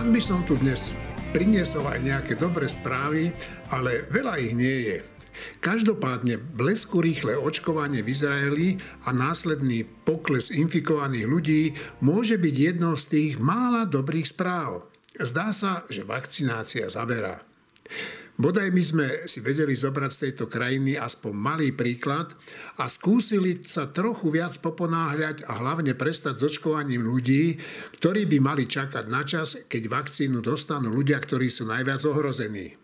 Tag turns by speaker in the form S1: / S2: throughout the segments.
S1: Rád by som tu dnes priniesol aj nejaké dobré správy, ale veľa ich nie je. Každopádne blesku rýchle očkovanie v Izraeli a následný pokles infikovaných ľudí môže byť jednou z tých mála dobrých správ. Zdá sa, že vakcinácia zaberá. Bodaj my sme si vedeli zobrať z tejto krajiny aspoň malý príklad a skúsili sa trochu viac poponáhľať a hlavne prestať s očkovaním ľudí, ktorí by mali čakať na čas, keď vakcínu dostanú ľudia, ktorí sú najviac ohrození.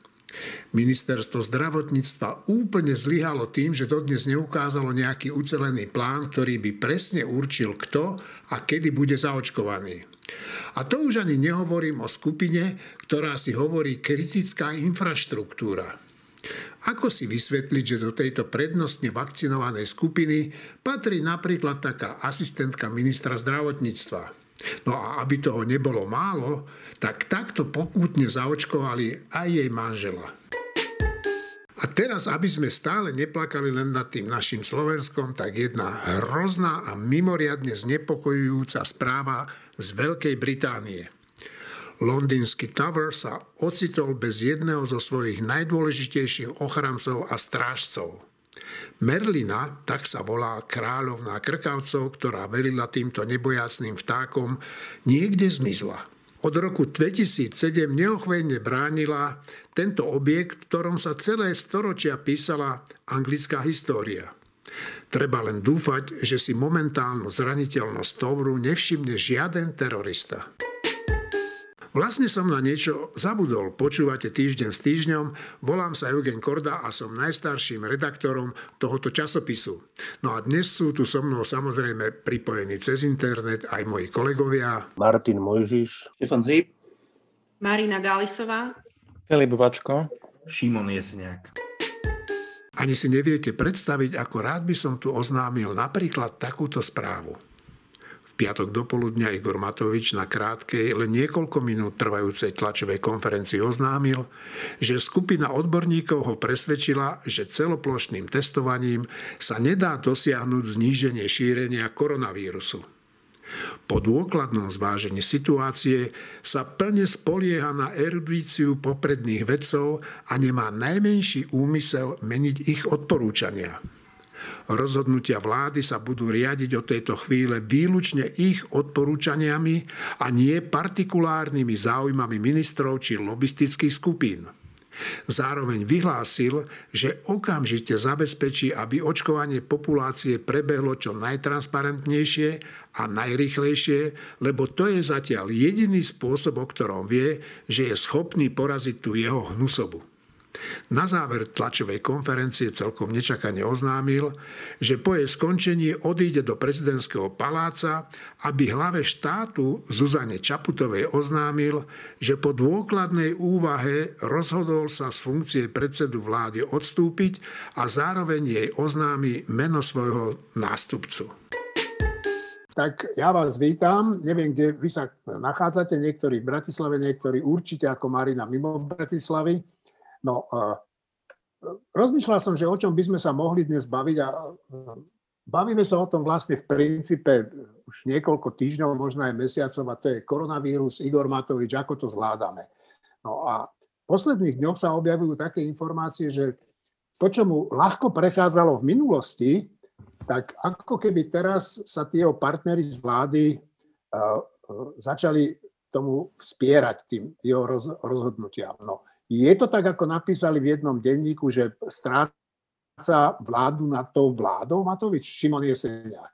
S1: Ministerstvo zdravotníctva úplne zlyhalo tým, že dodnes neukázalo nejaký ucelený plán, ktorý by presne určil, kto a kedy bude zaočkovaný. A to už ani nehovorím o skupine, ktorá si hovorí kritická infraštruktúra. Ako si vysvetliť, že do tejto prednostne vakcinovanej skupiny patrí napríklad taká asistentka ministra zdravotníctva? No a aby toho nebolo málo, tak takto pokútne zaočkovali aj jej manžela. A teraz, aby sme stále neplakali len nad tým našim Slovenskom, tak jedna hrozná a mimoriadne znepokojujúca správa z Veľkej Británie. Londýnsky Tower sa ocitol bez jedného zo svojich najdôležitejších ochrancov a strážcov. Merlina, tak sa volá kráľovná krkavcov, ktorá velila týmto nebojacným vtákom, niekde zmizla. Od roku 2007 neochvejne bránila tento objekt, v ktorom sa celé storočia písala anglická história. Treba len dúfať, že si momentálnu zraniteľnosť Tovru nevšimne žiaden terorista. Vlastne som na niečo zabudol. Počúvate týždeň s týždňom. Volám sa Eugen Korda a som najstarším redaktorom tohoto časopisu. No a dnes sú tu so mnou samozrejme pripojení cez internet aj moji kolegovia.
S2: Martin Mojžiš.
S3: Štefan Hryb.
S4: Marina Galisová.
S5: Filip Vačko.
S6: Šimon Jeseniak.
S1: Ani si neviete predstaviť, ako rád by som tu oznámil napríklad takúto správu piatok dopoludňa Igor Matovič na krátkej, len niekoľko minút trvajúcej tlačovej konferencii oznámil, že skupina odborníkov ho presvedčila, že celoplošným testovaním sa nedá dosiahnuť zníženie šírenia koronavírusu. Po dôkladnom zvážení situácie sa plne spolieha na erudíciu popredných vedcov a nemá najmenší úmysel meniť ich odporúčania. Rozhodnutia vlády sa budú riadiť od tejto chvíle výlučne ich odporúčaniami a nie partikulárnymi záujmami ministrov či lobistických skupín. Zároveň vyhlásil, že okamžite zabezpečí, aby očkovanie populácie prebehlo čo najtransparentnejšie a najrychlejšie, lebo to je zatiaľ jediný spôsob, o ktorom vie, že je schopný poraziť tú jeho hnusobu. Na záver tlačovej konferencie celkom nečakane oznámil, že po jej skončení odíde do prezidentského paláca, aby hlave štátu Zuzane Čaputovej oznámil, že po dôkladnej úvahe rozhodol sa z funkcie predsedu vlády odstúpiť a zároveň jej oznámi meno svojho nástupcu.
S2: Tak ja vás vítam. Neviem, kde vy sa nachádzate. Niektorí v Bratislave, niektorí určite ako Marina mimo Bratislavy. No, rozmýšľal som, že o čom by sme sa mohli dnes baviť a bavíme sa o tom vlastne v princípe už niekoľko týždňov, možno aj mesiacov a to je koronavírus, Igor Matovič, ako to zvládame. No a v posledných dňoch sa objavujú také informácie, že to, čo mu ľahko prechádzalo v minulosti, tak ako keby teraz sa tie partnery z vlády začali tomu spierať tým jeho rozhodnutiam. No, je to tak, ako napísali v jednom denníku, že stráca vládu nad tou vládou Matovič? Šimon Jeseniak.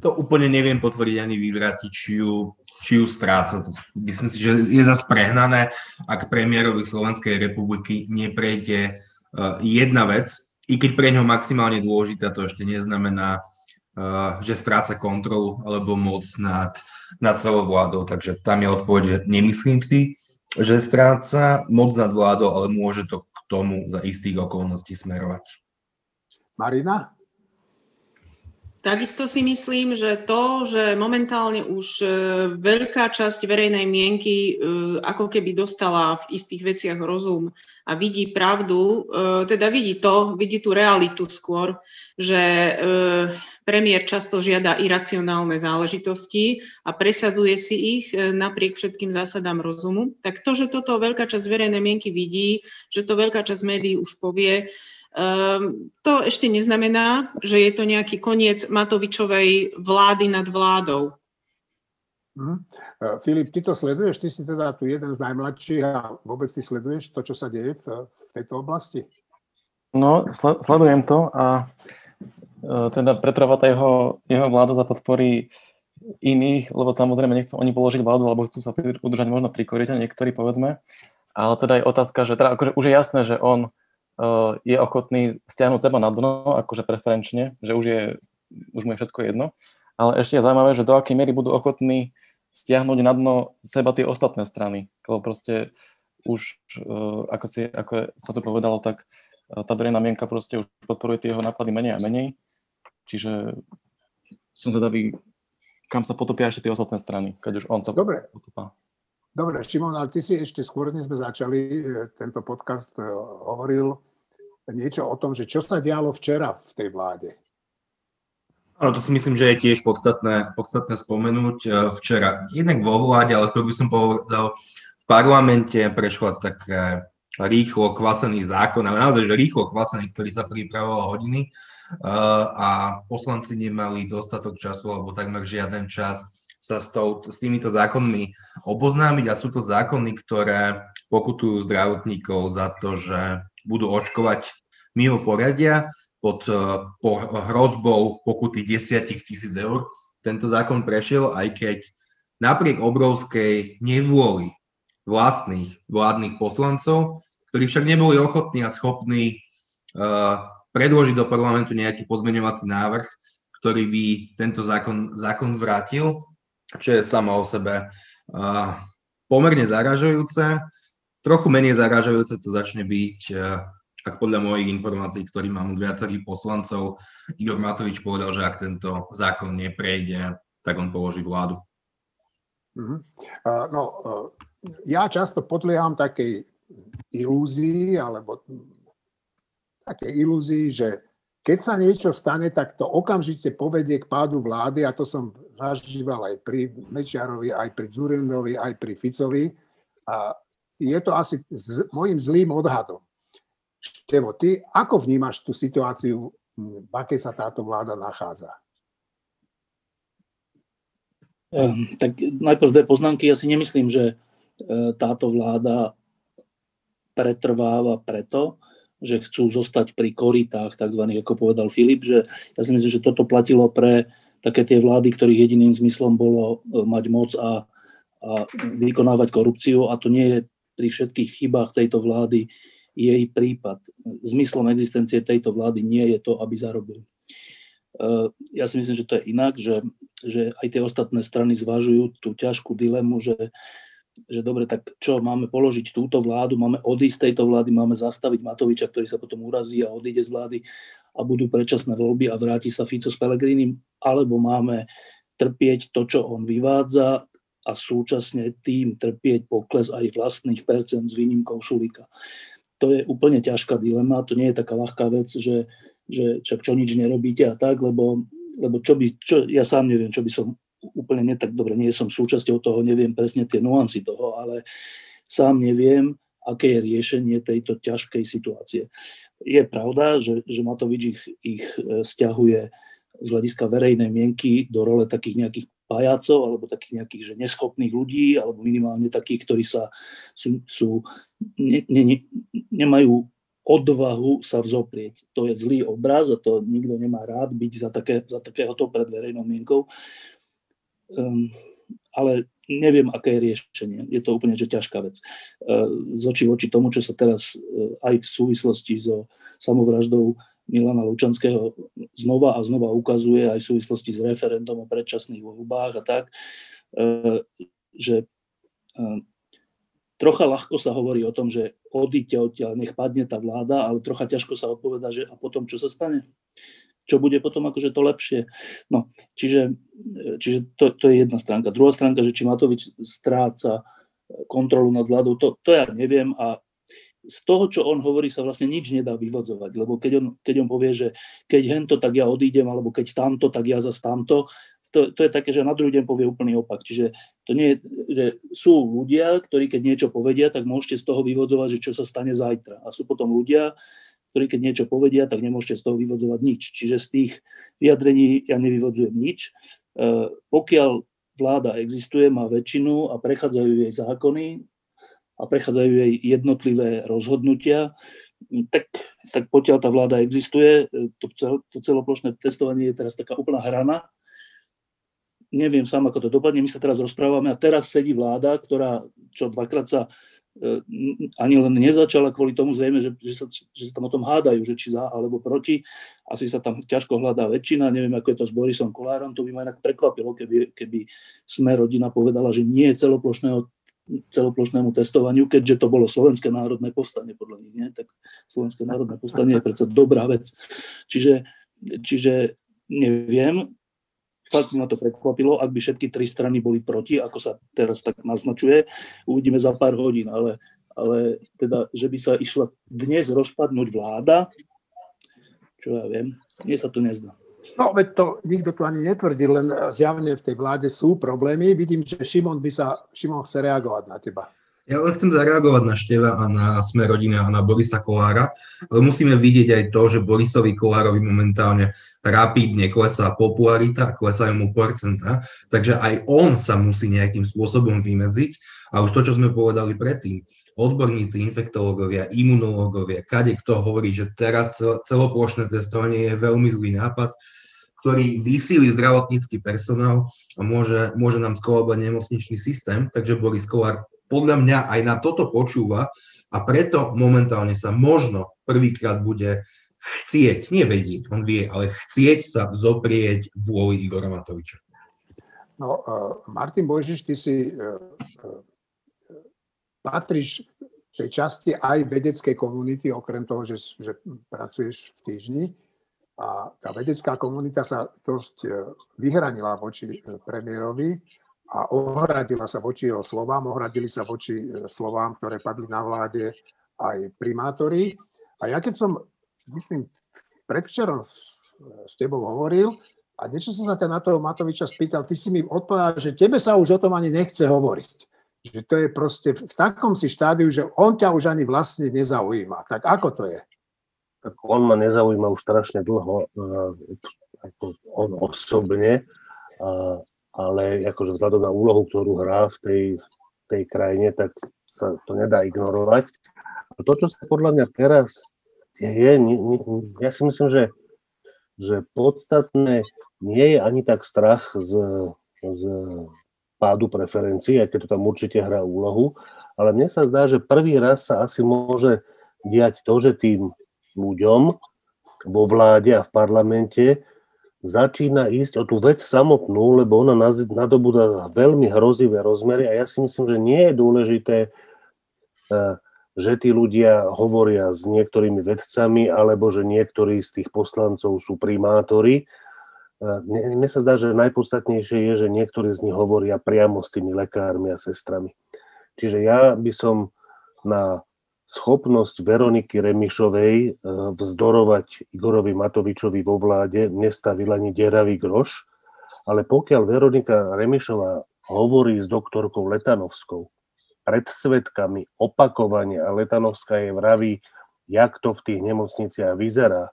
S6: To úplne neviem potvrdiť ani vyvrátiť, či ju, či ju stráca. Myslím si, že je zase prehnané, ak premiérovi Slovenskej republiky neprejde e, jedna vec, i keď pre ňo maximálne dôležitá, to ešte neznamená, e, že stráca kontrolu alebo moc nad, nad celou vládou. Takže tam je odpoveď, že nemyslím si že stráca moc nad vládou, ale môže to k tomu za istých okolností smerovať.
S2: Marina?
S4: Takisto si myslím, že to, že momentálne už e, veľká časť verejnej mienky e, ako keby dostala v istých veciach rozum a vidí pravdu, e, teda vidí to, vidí tú realitu skôr, že premiér často žiada iracionálne záležitosti a presadzuje si ich napriek všetkým zásadám rozumu, tak to, že toto veľká časť verejnej mienky vidí, že to veľká časť médií už povie, Um, to ešte neznamená, že je to nejaký koniec Matovičovej vlády nad vládou.
S1: Hmm. Filip, ty to sleduješ? Ty si teda tu jeden z najmladších a vôbec ty sleduješ to, čo sa deje v, v tejto oblasti?
S5: No, sledujem to a teda pretrvá tá jeho, jeho vláda za podpory iných, lebo samozrejme nechcú oni položiť vládu, alebo chcú sa udržať možno pri korite, niektorí povedzme. Ale teda je otázka, že teda akože už je jasné, že on Eh, je ochotný stiahnuť seba na dno, akože preferenčne, že už, je, už mu je všetko jedno. Ale ešte je zaujímavé, že do akej miery budú ochotní stiahnuť na dno seba tie ostatné strany. Lebo proste už, eh, ako, si, ako sa to povedalo, tak eh, tá verejná mienka proste už podporuje tie jeho nápady menej a menej. Čiže som zvedavý, kam sa potopia ešte tie ostatné strany, keď už on sa
S1: Dobre. potopá. Dobre, Šimon, ale ty si ešte skôr, než sme začali tento podcast, hovoril niečo o tom, že čo sa dialo včera v tej vláde.
S6: Áno, to si myslím, že je tiež podstatné, podstatné spomenúť e, včera. Jednak vo vláde, ale to by som povedal, v parlamente prešla také rýchlo kvasený zákon, ale naozaj, že rýchlo kvasený, ktorý sa pripravoval hodiny e, a poslanci nemali dostatok času alebo takmer žiaden čas sa s, tou, s týmito zákonmi oboznámiť a sú to zákony, ktoré pokutujú zdravotníkov za to, že budú očkovať mimo poradia pod eh, po hrozbou pokuty 10 tisíc eur. Tento zákon prešiel, aj keď napriek obrovskej nevôli vlastných vládnych poslancov, ktorí však neboli ochotní a schopní uh, predložiť do parlamentu nejaký pozmeňovací návrh, ktorý by tento zákon, zákon zvrátil, čo je samo o sebe uh, pomerne zaražujúce. Trochu menej zaražujúce to začne byť uh, ak podľa mojich informácií, ktorý mám od viacerých poslancov, Igor Matovič povedal, že ak tento zákon neprejde, tak on položí vládu.
S1: Uh-huh. Uh, no, uh, ja často podlieham takej ilúzii, alebo takej ilúzii, že keď sa niečo stane, tak to okamžite povedie k pádu vlády a to som zažíval aj pri Mečiarovi, aj pri Zurindovi, aj pri Ficovi. A je to asi z, môjim zlým odhadom. Števo, ty ako vnímaš tú situáciu, v akej sa táto vláda nachádza?
S3: Um, tak najprv dve poznámky. Ja si nemyslím, že uh, táto vláda pretrváva preto, že chcú zostať pri koritách, tzv. ako povedal Filip, že ja si myslím, že toto platilo pre také tie vlády, ktorých jediným zmyslom bolo uh, mať moc a, a vykonávať korupciu a to nie je pri všetkých chybách tejto vlády jej prípad. Zmyslom existencie tejto vlády nie je to, aby zarobili. Eh, ja si myslím, že to je inak, že, že aj tie ostatné strany zvažujú tú ťažkú dilemu, že, že dobre, tak čo, máme položiť túto vládu, máme odísť z tejto vlády, máme zastaviť Matoviča, ktorý sa potom urazí a odíde z vlády a budú predčasné voľby a vráti sa Fico s Pelegrinim, alebo máme trpieť to, čo on vyvádza a súčasne tým trpieť pokles aj vlastných percent s výnimkou Šulika to je úplne ťažká dilema, to nie je taká ľahká vec, že, že čak čo nič nerobíte a tak, lebo, lebo čo by, čo, ja sám neviem, čo by som úplne nie tak dobre, nie som súčasťou toho, neviem presne tie nuancy toho, ale sám neviem, aké je riešenie tejto ťažkej situácie. Je pravda, že, že Matovič ich, ich e, stiahuje z hľadiska verejnej mienky do role takých nejakých pajacov alebo takých nejakých že neschopných ľudí alebo minimálne takých, ktorí sa sú, sú ne, ne, ne, nemajú odvahu sa vzoprieť. To je zlý obraz a to nikto nemá rád byť za, také, za takéhoto pred verejnou mienkou. Um, ale neviem, aké je riešenie. Je to úplne že ťažká vec. Uh, z očí voči tomu, čo sa teraz uh, aj v súvislosti so samovraždou Milana Lučanského znova a znova ukazuje aj v súvislosti s referendum o predčasných voľbách a tak, e, že e, trocha ľahko sa hovorí o tom, že odíďte odtiaľ, nech padne tá vláda, ale trocha ťažko sa odpoveda, že a potom čo sa stane? Čo bude potom akože to lepšie. No, čiže, čiže to, to je jedna stránka. Druhá stránka, že či Matovič stráca kontrolu nad vládou, to, to ja neviem a z toho, čo on hovorí, sa vlastne nič nedá vyvodzovať, lebo keď on, keď on povie, že keď hento, tak ja odídem, alebo keď tamto, tak ja zase tamto, to, to je také, že na druhý deň povie úplný opak. Čiže to nie je, že sú ľudia, ktorí keď niečo povedia, tak môžete z toho vyvodzovať, že čo sa stane zajtra. A sú potom ľudia, ktorí keď niečo povedia, tak nemôžete z toho vyvodzovať nič. Čiže z tých vyjadrení ja nevyvodzujem nič. E, pokiaľ vláda existuje, má väčšinu a prechádzajú jej zákony a prechádzajú jej jednotlivé rozhodnutia, tak, tak pokiaľ tá vláda existuje, e, to, to celoplošné testovanie je teraz taká úplná hrana. Neviem sám, ako to dopadne. My sa teraz rozprávame a teraz sedí vláda, ktorá čo dvakrát sa ani len nezačala kvôli tomu zrejme, že, že, sa, že sa tam o tom hádajú, že či za alebo proti. Asi sa tam ťažko hľadá väčšina, neviem, ako je to s Borisom Kolárom, to by ma inak prekvapilo, keby, keby sme rodina povedala, že nie celoplošného celoplošnému testovaniu, keďže to bolo Slovenské národné povstanie podľa nich, nie? tak Slovenské národné povstanie je predsa dobrá vec. Čiže, čiže neviem, fakt ma to prekvapilo, ak by všetky tri strany boli proti, ako sa teraz tak naznačuje. Uvidíme za pár hodín, ale, ale teda, že by sa išla dnes rozpadnúť vláda, čo ja viem, mne sa to nezdá.
S1: No, veď to nikto tu ani netvrdí, len zjavne v tej vláde sú problémy. Vidím, že Šimon by sa, Šimon chce reagovať na teba.
S6: Ja len chcem zareagovať na Števa a na Sme rodina a na Borisa Kolára, ale musíme vidieť aj to, že Borisovi Kolárovi momentálne rapidne klesá popularita, klesajú mu percenta, takže aj on sa musí nejakým spôsobom vymedziť. A už to, čo sme povedali predtým, odborníci, infektológovia, imunológovia, kade kto hovorí, že teraz celoplošné testovanie je veľmi zlý nápad, ktorý vysíli zdravotnícky personál a môže, môže nám skolabať nemocničný systém, takže Boris Kolár podľa mňa aj na toto počúva a preto momentálne sa možno prvýkrát bude chcieť, nie vedieť, on vie, ale chcieť sa zoprieť vôli Igora Matoviča.
S1: No, uh, Martin Bojžiš, ty si uh, uh, patríš tej časti aj vedeckej komunity, okrem toho, že, že pracuješ v týždni. A tá vedecká komunita sa dosť vyhranila voči premiérovi a ohradila sa voči jeho slovám, ohradili sa voči slovám, ktoré padli na vláde aj primátori. A ja keď som, myslím, predvčerom s tebou hovoril a niečo som sa ťa na toho Matoviča spýtal, ty si mi odpovedal, že tebe sa už o tom ani nechce hovoriť. Že to je proste v takom si štádiu, že on ťa už ani vlastne nezaujíma. Tak ako to je?
S2: Tak on ma nezaujíma už strašne dlho, e, ako on osobne ale akože vzhľadom na úlohu, ktorú hrá v tej, tej krajine, tak sa to nedá ignorovať. A to, čo sa podľa mňa teraz deje, ja si myslím, že, že podstatné nie je ani tak strach z, z pádu preferencií, aj keď to tam určite hrá úlohu, ale mne sa zdá, že prvý raz sa asi môže diať to, že tým ľuďom vo vláde a v parlamente začína ísť o tú vec samotnú, lebo ona nadobúda veľmi hrozivé rozmery a ja si myslím, že nie je dôležité, e, že tí ľudia hovoria s niektorými vedcami alebo že niektorí z tých poslancov sú primátori. E, mne sa zdá, že najpodstatnejšie je, že niektorí z nich hovoria priamo s tými lekármi a sestrami. Čiže ja by som na schopnosť Veroniky Remišovej eh, vzdorovať Igorovi Matovičovi vo vláde nestavil ani deravý groš, ale pokiaľ Veronika Remišová hovorí s doktorkou Letanovskou pred svetkami opakovane a Letanovská je vraví, jak to v tých nemocniciach vyzerá.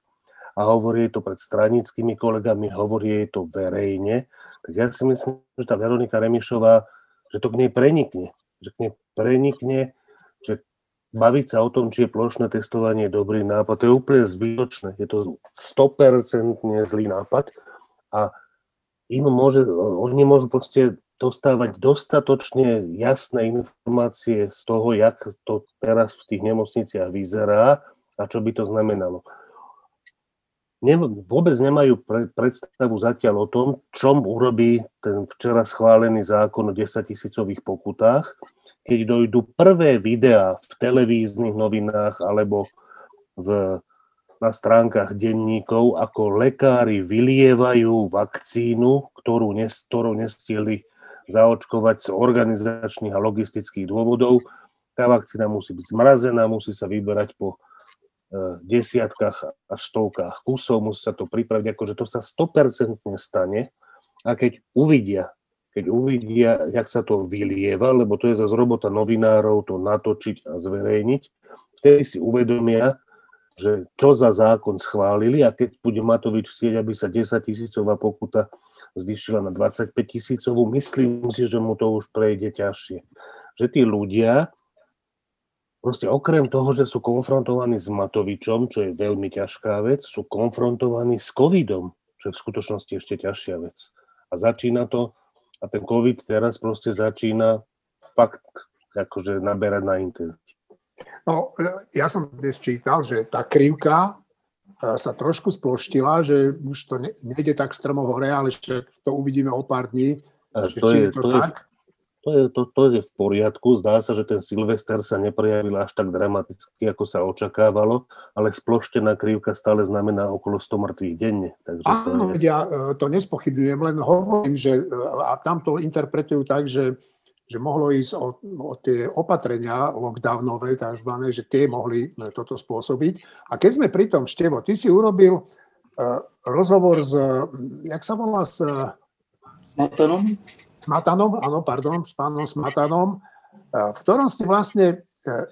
S2: A hovorí to pred stranickými kolegami, hovorí jej to verejne, tak ja si myslím, že tá Veronika Remišová, že to k nej prenikne, že k nej prenikne, že baviť sa o tom, či je plošné testovanie dobrý nápad, to je úplne zbytočné. Je to 100% zlý nápad a im môže, oni môžu proste dostávať dostatočne jasné informácie z toho, jak to teraz v tých nemocniciach vyzerá a čo by to znamenalo. Ne, vôbec nemajú pre, predstavu zatiaľ o tom, čom urobí ten včera schválený zákon o 10 tisícových pokutách keď dojdú prvé videá v televíznych novinách alebo v na stránkach denníkov, ako lekári vylievajú vakcínu, ktorú, nes, ktorú nestihli zaočkovať z organizačných a logistických dôvodov. Tá vakcína musí byť zmrazená, musí sa vyberať po e, desiatkách až stovkách kusov, musí sa to pripraviť, akože to sa 100% stane a keď uvidia, keď uvidia, jak sa to vylieva, lebo to je zase robota novinárov to natočiť a zverejniť, vtedy si uvedomia, že čo za zákon schválili a keď bude Matovič chcieť, aby sa 10 tisícová pokuta zvýšila na 25 tisícovú, myslím si, že mu to už prejde ťažšie. Že tí ľudia, proste okrem toho, že sú konfrontovaní s Matovičom, čo je veľmi ťažká vec, sú konfrontovaní s covidom, čo je v skutočnosti ešte ťažšia vec. A začína to, a ten covid teraz proste začína fakt akože naberať na intenzite.
S1: No, ja som dnes čítal, že tá krivka e, sa trošku sploštila, že už to nejde tak stromo hore, ale že to uvidíme o pár dní.
S2: Že to, je, je to, to, tak? Je, to, je, to, to je v poriadku. Zdá sa, že ten Silvester sa neprejavil až tak dramaticky, ako sa očakávalo, ale sploštená krivka stále znamená okolo 100 mŕtvych denne.
S1: Takže Áno, to je... ja e, to nespochybňujem, len hovorím, že e, a tam to interpretujú tak, že že mohlo ísť o, o tie opatrenia lockdownové, tzv., že tie mohli e, toto spôsobiť. A keď sme pri tom, Števo, ty si urobil uh, rozhovor s, jak sa volá, s
S3: Smatanom?
S1: Smatanom, áno, pardon, s pánom Smatanom, uh, v ktorom ste vlastne, uh,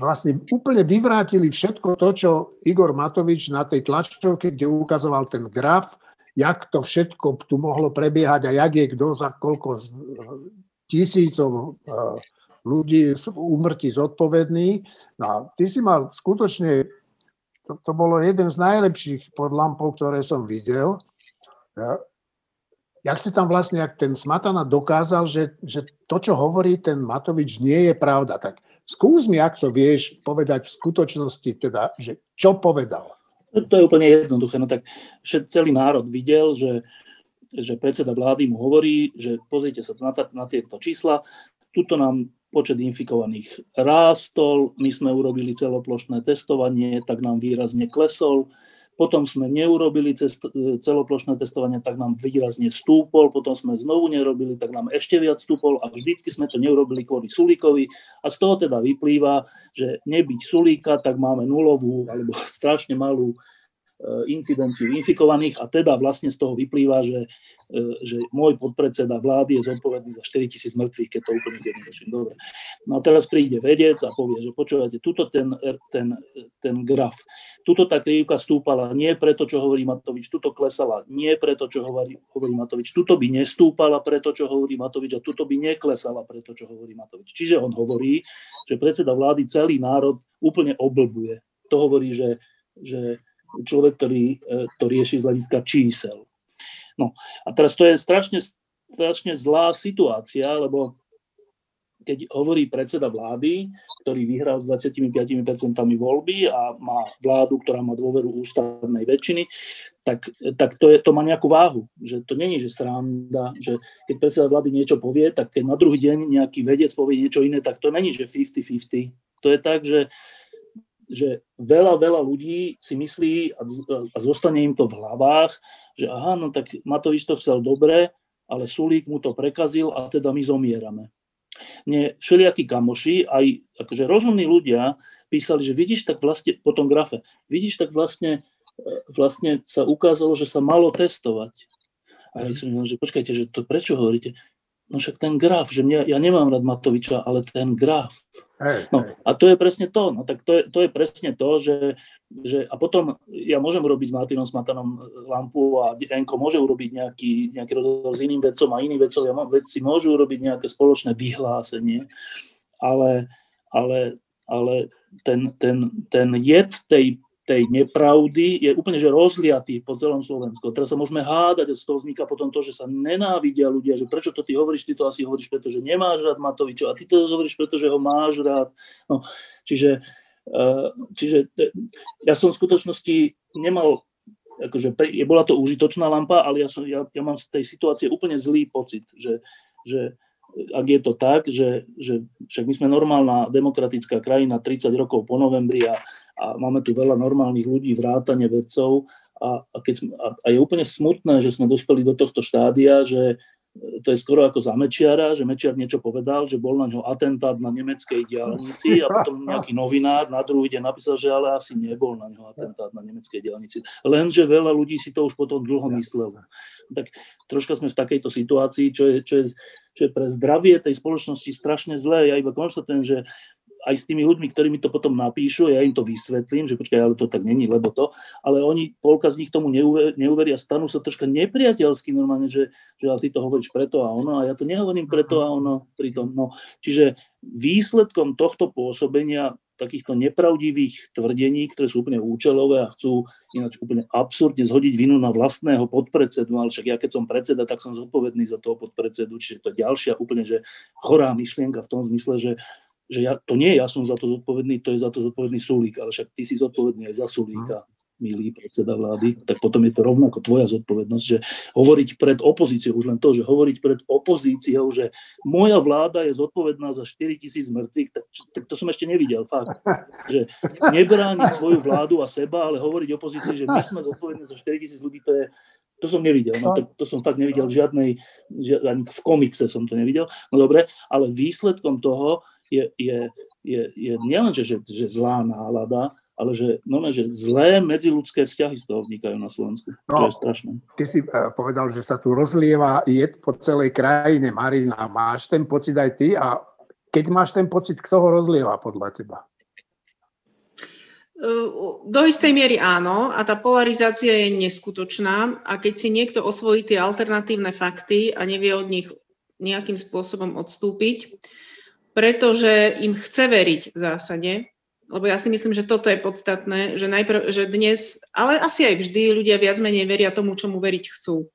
S1: vlastne úplne vyvrátili všetko to, čo Igor Matovič na tej tlačovke, kde ukazoval ten graf, jak to všetko tu mohlo prebiehať a jak je kto za koľko tisícov eh, ľudí úmrtí zodpovedný. No a ty si mal skutočne, to, to bolo jeden z najlepších podlampov, ktoré som videl. Jak ste tam vlastne, jak ten Smatana dokázal, že, že to, čo hovorí ten Matovič, nie je pravda. Tak skús mi, ak to vieš povedať v skutočnosti, teda, že čo povedal.
S3: To je úplne jednoduché. No tak celý národ videl, že že predseda vlády mu hovorí, že pozrite sa na, na tieto čísla, tuto nám počet infikovaných rástol, my sme urobili celoplošné testovanie, tak nám výrazne klesol, potom sme neurobili cest, celoplošné testovanie, tak nám výrazne stúpol, potom sme znovu nerobili, tak nám ešte viac stúpol a vždycky sme to neurobili kvôli Sulíkovi. A z toho teda vyplýva, že nebyť Sulíka, tak máme nulovú alebo strašne malú E, incidenciu infikovaných a teda vlastne z toho vyplýva, že, e, že môj podpredseda vlády je zodpovedný za 4 tisíc mŕtvych, keď to úplne zjednoduším. Dobre. No a teraz príde vedec a povie, že počúvate, tuto ten, ten, ten graf, tuto tá krivka stúpala nie preto, čo hovorí Matovič, tuto klesala nie preto, čo hovorí, hovorí Matovič, tuto by nestúpala preto, čo hovorí Matovič a tuto by neklesala preto, čo hovorí Matovič. Čiže on hovorí, že predseda vlády celý národ úplne oblbuje. To hovorí, že, že človek, ktorý e, to rieši z hľadiska čísel. No a teraz to je strašne, strašne zlá situácia, lebo keď hovorí predseda vlády, ktorý vyhral s 25% voľby a má vládu, ktorá má dôveru ústavnej väčšiny, tak, tak to, je, to má nejakú váhu. Že to není, že sranda, že keď predseda vlády niečo povie, tak keď na druhý deň nejaký vedec povie niečo iné, tak to není, že 50-50. To je tak, že že veľa, veľa ľudí si myslí a, a zostane im to v hlavách, že aha, no tak Matovič to chcel dobre, ale Sulík mu to prekazil a teda my zomierame. Mne všelijakí kamoši, aj akože rozumní ľudia písali, že vidíš tak vlastne, po tom grafe, vidíš tak vlastne, e, vlastne sa ukázalo, že sa malo testovať. A ja som že počkajte, že to prečo hovoríte? No však ten graf, že mňa, ja nemám rád Matoviča, ale ten graf. Hej, no, a to je presne to. No tak to je, to je presne to, že, že a potom ja môžem robiť s Martinom Smatanom lampu a Enko môže urobiť nejaký, nejaký rozhovor s iným vedcom a iní vedcovia, vedci môžu urobiť nejaké spoločné vyhlásenie, ale, ale, ale ten, ten, ten jed tej tej nepravdy je úplne že rozliatý po celom Slovensku. Teraz sa môžeme hádať a z toho vzniká potom to, že sa nenávidia ľudia, že prečo to ty hovoríš, ty to asi hovoríš, pretože nemáš rád Matoviča a ty to hovoríš, pretože ho máš rád. No, čiže, uh, čiže ja som v skutočnosti nemal akože bola to užitočná lampa, ale ja, som, ja, ja mám z tej situácie úplne zlý pocit, že, že ak je to tak, že, že však my sme normálna demokratická krajina 30 rokov po novembri a, a máme tu veľa normálnych ľudí, vrátane vedcov a, a, keď a, a je úplne smutné, že sme dospeli do tohto štádia, že, to je skoro ako za Mečiara, že Mečiar niečo povedal, že bol na ňo atentát na nemeckej diálnici a potom nejaký novinár na druhý deň napísal, že ale asi nebol na ňo atentát na nemeckej diálnici. Lenže veľa ľudí si to už potom dlho myslelo. Tak troška sme v takejto situácii, čo je, čo je, čo je pre zdravie tej spoločnosti strašne zlé. Ja iba konštatujem, že aj s tými ľuďmi, ktorí mi to potom napíšu, ja im to vysvetlím, že počkaj, ale to tak není, lebo to, ale oni, polka z nich tomu neuver, neuveria, stanú sa troška nepriateľskí normálne, že, že ale ty to hovoríš preto a ono, a ja to nehovorím preto a ono pritom. No. Čiže výsledkom tohto pôsobenia takýchto nepravdivých tvrdení, ktoré sú úplne účelové a chcú ináč úplne absurdne zhodiť vinu na vlastného podpredsedu, ale však ja keď som predseda, tak som zodpovedný za toho podpredsedu, čiže to je ďalšia úplne že chorá myšlienka v tom zmysle, že že ja, to nie ja som za to zodpovedný, to je za to zodpovedný Sulík, ale však ty si zodpovedný aj za Sulíka, milý predseda vlády, tak potom je to rovnako tvoja zodpovednosť, že hovoriť pred opozíciou, už len to, že hovoriť pred opozíciou, že moja vláda je zodpovedná za 4 tisíc mŕtvych, tak, tak to som ešte nevidel, fakt. Že nebrániť svoju vládu a seba, ale hovoriť opozícii, že my sme zodpovední za 4 tisíc ľudí, to je, to som nevidel, no to, to som fakt nevidel v žiadnej, ani v komikse som to nevidel, no dobre, ale výsledkom toho je, je, je, je nielen, že, že, zlá nálada, ale že, no, že zlé medziludské vzťahy z toho vznikajú na Slovensku. No, to je strašné.
S1: Ty si uh, povedal, že sa tu rozlieva jed po celej krajine. Marina, máš ten pocit aj ty? A keď máš ten pocit, kto ho rozlieva podľa teba?
S4: Do istej miery áno a tá polarizácia je neskutočná a keď si niekto osvojí tie alternatívne fakty a nevie od nich nejakým spôsobom odstúpiť, pretože im chce veriť v zásade, lebo ja si myslím, že toto je podstatné, že, najprv, že dnes, ale asi aj vždy, ľudia viac menej veria tomu, čomu veriť chcú.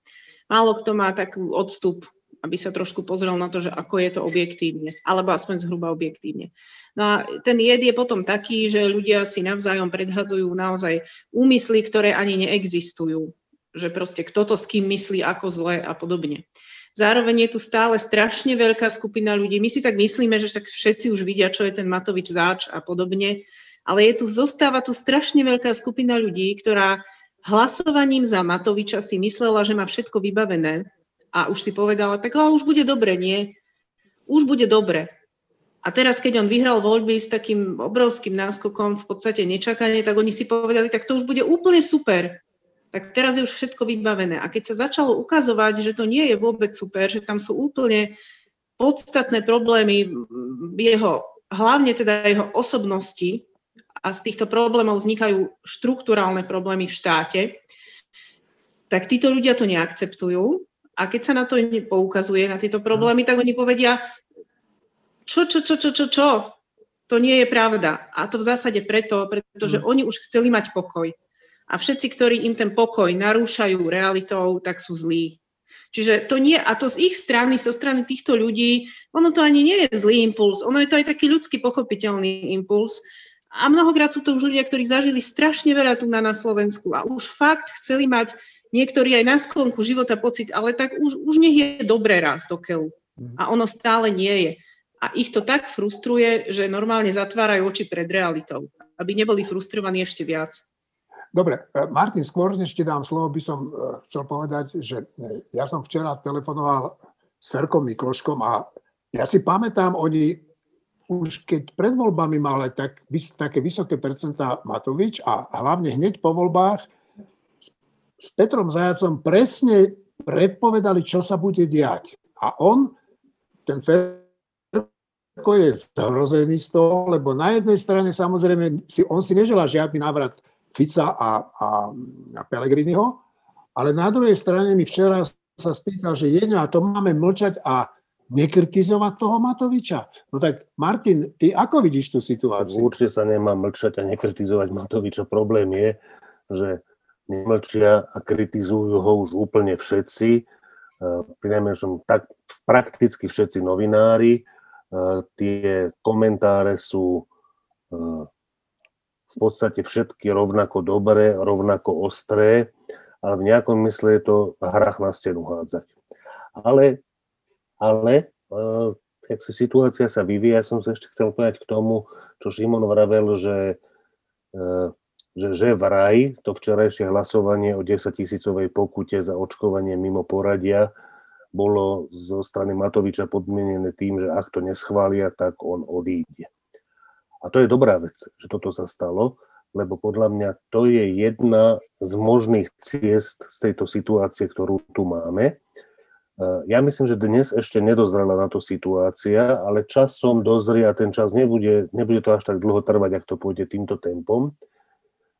S4: Málo kto má taký odstup, aby sa trošku pozrel na to, že ako je to objektívne, alebo aspoň zhruba objektívne. No a ten jed je potom taký, že ľudia si navzájom predhadzujú naozaj úmysly, ktoré ani neexistujú. Že proste kto to s kým myslí, ako zle a podobne. Zároveň je tu stále strašne veľká skupina ľudí. My si tak myslíme, že tak všetci už vidia, čo je ten Matovič záč a podobne, ale je tu, zostáva tu strašne veľká skupina ľudí, ktorá hlasovaním za Matoviča si myslela, že má všetko vybavené a už si povedala, tak ale už bude dobre, nie? Už bude dobre. A teraz, keď on vyhral voľby s takým obrovským náskokom, v podstate nečakanie, tak oni si povedali, tak to už bude úplne super tak teraz je už všetko vybavené. A keď sa začalo ukazovať, že to nie je vôbec super, že tam sú úplne podstatné problémy jeho, hlavne teda jeho osobnosti a z týchto problémov vznikajú štruktúrálne problémy v štáte, tak títo ľudia to neakceptujú. A keď sa na to poukazuje, na tieto problémy, tak oni povedia, čo, čo, čo, čo, čo, čo, to nie je pravda. A to v zásade preto, pretože mm. oni už chceli mať pokoj a všetci, ktorí im ten pokoj narúšajú realitou, tak sú zlí. Čiže to nie, a to z ich strany, zo strany týchto ľudí, ono to ani nie je zlý impuls, ono je to aj taký ľudský pochopiteľný impuls. A mnohokrát sú to už ľudia, ktorí zažili strašne veľa tu na, na Slovensku a už fakt chceli mať niektorí aj na sklonku života pocit, ale tak už, už nech je dobré raz do keľu. A ono stále nie je. A ich to tak frustruje, že normálne zatvárajú oči pred realitou, aby neboli frustrovaní ešte viac.
S1: Dobre, e, Martin, skôr než ti dám slovo, by som e, chcel povedať, že e, ja som včera telefonoval s Ferkom Mikloškom a ja si pamätám, oni už keď pred voľbami mali tak, také vysoké percentá Matovič a hlavne hneď po voľbách s Petrom Zajacom presne predpovedali, čo sa bude diať. A on, ten Ferko je zhrozený z toho, lebo na jednej strane samozrejme si, on si neželá žiadny návrat Fica a, a, a Pelegriniho, ale na druhej strane mi včera sa spýtal, že jedno, a to máme mlčať a nekritizovať toho Matoviča. No tak Martin, ty ako vidíš tú situáciu?
S2: Určite sa nemá mlčať a nekritizovať Matoviča. Problém je, že nemlčia a kritizujú ho už úplne všetci, prinajmenšom tak prakticky všetci novinári. Tie komentáre sú v podstate všetky rovnako dobré, rovnako ostré, ale v nejakom mysle je to hrách na stenu hádzať. Ale, ale ak sa situácia sa vyvíja, som sa ešte chcel povedať k tomu, čo Šimon vravel, že, že, že vraj to včerajšie hlasovanie o 10 tisícovej pokute za očkovanie mimo poradia bolo zo strany Matoviča podmienené tým, že ak to neschvália, tak on odíde. A to je dobrá vec, že toto sa stalo, lebo podľa mňa to je jedna z možných ciest z tejto situácie, ktorú tu máme. Ja myslím, že dnes ešte nedozrela na to situácia, ale časom dozrie a ten čas nebude, nebude to až tak dlho trvať, ak to pôjde týmto tempom,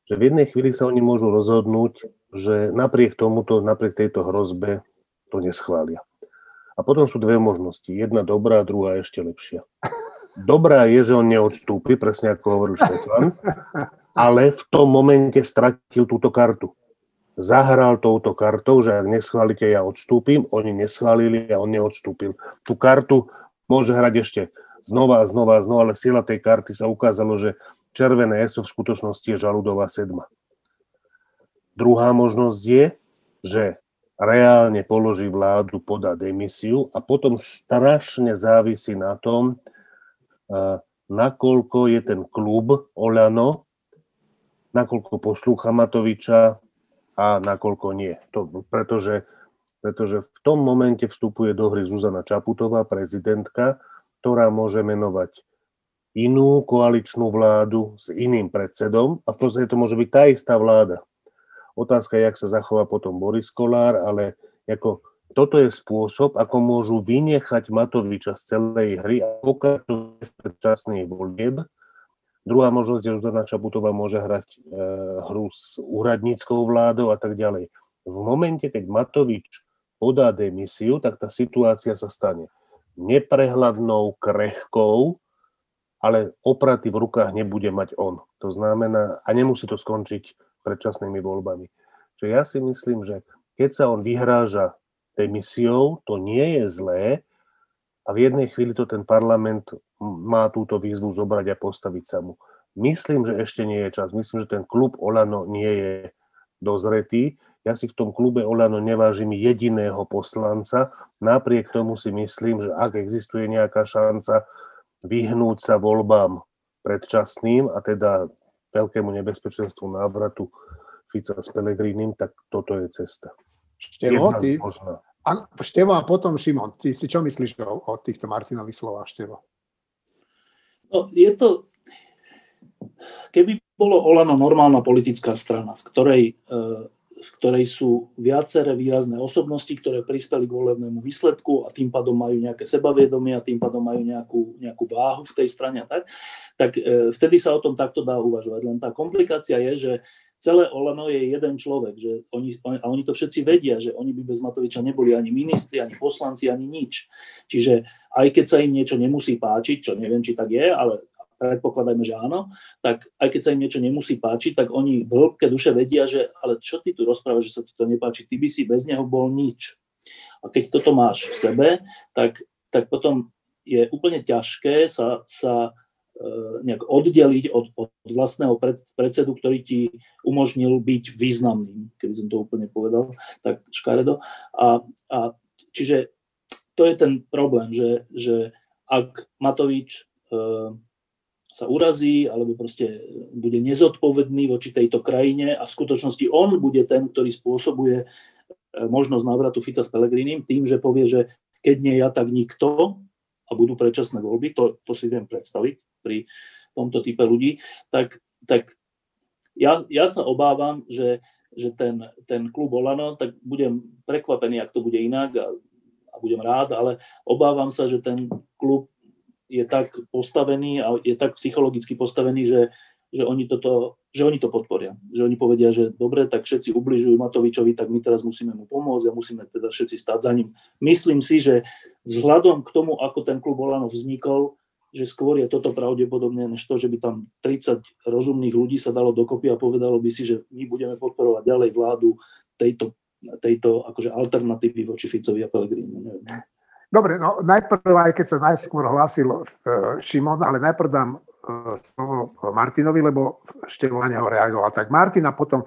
S2: že v jednej chvíli sa oni môžu rozhodnúť, že napriek tomuto, napriek tejto hrozbe to neschvália. A potom sú dve možnosti. Jedna dobrá, druhá ešte lepšia. Dobrá je, že on neodstúpi, presne ako hovoril Štefan, ale v tom momente stratil túto kartu. Zahral touto kartou, že ak neschválite, ja odstúpim. Oni neschválili a on neodstúpil. Tú kartu môže hrať ešte znova a znova a znova, ale sila tej karty sa ukázalo, že červené ESO v skutočnosti je žaludová sedma. Druhá možnosť je, že reálne položí vládu, podá demisiu a potom strašne závisí na tom, nakoľko je ten klub Oľano, nakoľko poslúcha Matoviča a nakoľko nie. To, pretože, pretože v tom momente vstupuje do hry Zuzana Čaputová, prezidentka, ktorá môže menovať inú koaličnú vládu s iným predsedom a v podstate to môže byť tá istá vláda. Otázka je, jak sa zachová potom Boris Kolár, ale ako toto je spôsob, ako môžu vynechať Matoviča z celej hry a pokračovať z predčasných volieb. Druhá možnosť je, že Zuzana Čaputová môže hrať e, hru s úradníckou vládou a tak ďalej. V momente, keď Matovič podá demisiu, tak tá situácia sa stane neprehľadnou, krehkou, ale opraty v rukách nebude mať on. To znamená, a nemusí to skončiť predčasnými voľbami. Čiže ja si myslím, že keď sa on vyhráža demisiou, to nie je zlé a v jednej chvíli to ten parlament má túto výzvu zobrať a postaviť sa mu. Myslím, že ešte nie je čas. Myslím, že ten klub Olano nie je dozretý. Ja si v tom klube Olano nevážim jediného poslanca. Napriek tomu si myslím, že ak existuje nejaká šanca vyhnúť sa voľbám predčasným a teda veľkému nebezpečenstvu návratu Fica s Pelegrínim, tak toto je cesta.
S1: Števo, ty, a, Števo a potom Šimon, ty si čo myslíš o, o týchto Martinových slovách, Števo?
S3: No, je to, keby bolo Olano normálna politická strana, v ktorej e, v ktorej sú viaceré výrazné osobnosti, ktoré prispeli k volebnému výsledku a tým pádom majú nejaké sebavedomie a tým pádom majú nejakú, nejakú váhu v tej strane a tak, tak e, vtedy sa o tom takto dá uvažovať. Len tá komplikácia je, že celé Olano je jeden človek že oni, a oni to všetci vedia, že oni by bez Matoviča neboli ani ministri, ani poslanci, ani nič. Čiže aj keď sa im niečo nemusí páčiť, čo neviem, či tak je, ale predpokladajme, že áno, tak aj keď sa im niečo nemusí páčiť, tak oni v hĺbke duše vedia, že ale čo ty tu rozprávaš, že sa ti to nepáči, ty by si bez neho bol nič. A keď toto máš v sebe, tak, tak potom je úplne ťažké sa, sa nejak oddeliť od, od vlastného predsedu, ktorý ti umožnil byť významným, keby som to úplne povedal, tak škaredo. A, a čiže to je ten problém, že, že ak Matovič e, sa urazí alebo proste bude nezodpovedný voči tejto krajine a v skutočnosti on bude ten, ktorý spôsobuje e, možnosť návratu Fica s Pelegrínim tým, že povie, že keď nie ja, tak nikto a budú predčasné voľby, to, to si viem predstaviť pri tomto type ľudí, tak, tak ja, ja sa obávam, že, že ten, ten klub Olano, tak budem prekvapený, ak to bude inak a, a budem rád, ale obávam sa, že ten klub je tak postavený a je tak psychologicky postavený, že, že, oni toto, že oni to podporia. Že oni povedia, že dobre, tak všetci ubližujú Matovičovi, tak my teraz musíme mu pomôcť a musíme teda všetci stáť za ním. Myslím si, že vzhľadom k tomu, ako ten klub Olano vznikol, že skôr je toto pravdepodobne, než to, že by tam 30 rozumných ľudí sa dalo dokopy a povedalo by si, že my budeme podporovať ďalej vládu tejto, tejto akože alternatívy voči Ficovi a Pelegrini.
S1: Dobre, no najprv, aj keď sa najskôr hlásil uh, Šimon, ale najprv dám uh, slovo Martinovi, lebo Števo na neho reagoval. Tak Martina potom...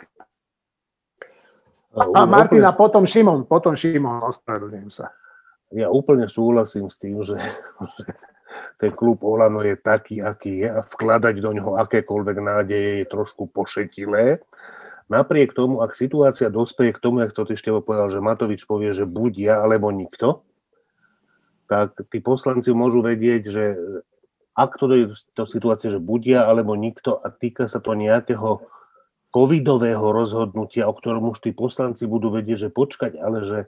S1: A, a Martina potom Šimon, potom Šimon, ospravedlňujem sa.
S2: ja úplne súhlasím s tým, že, že ten klub Olano je taký, aký je a vkladať do ňoho akékoľvek nádeje je trošku pošetilé. Napriek tomu, ak situácia dospeje k tomu, jak to Tyštevo povedal, že Matovič povie, že buď ja, alebo nikto, tak tí poslanci môžu vedieť, že ak to je to situácia, že buď ja, alebo nikto a týka sa to nejakého covidového rozhodnutia, o ktorom už tí poslanci budú vedieť, že počkať, ale že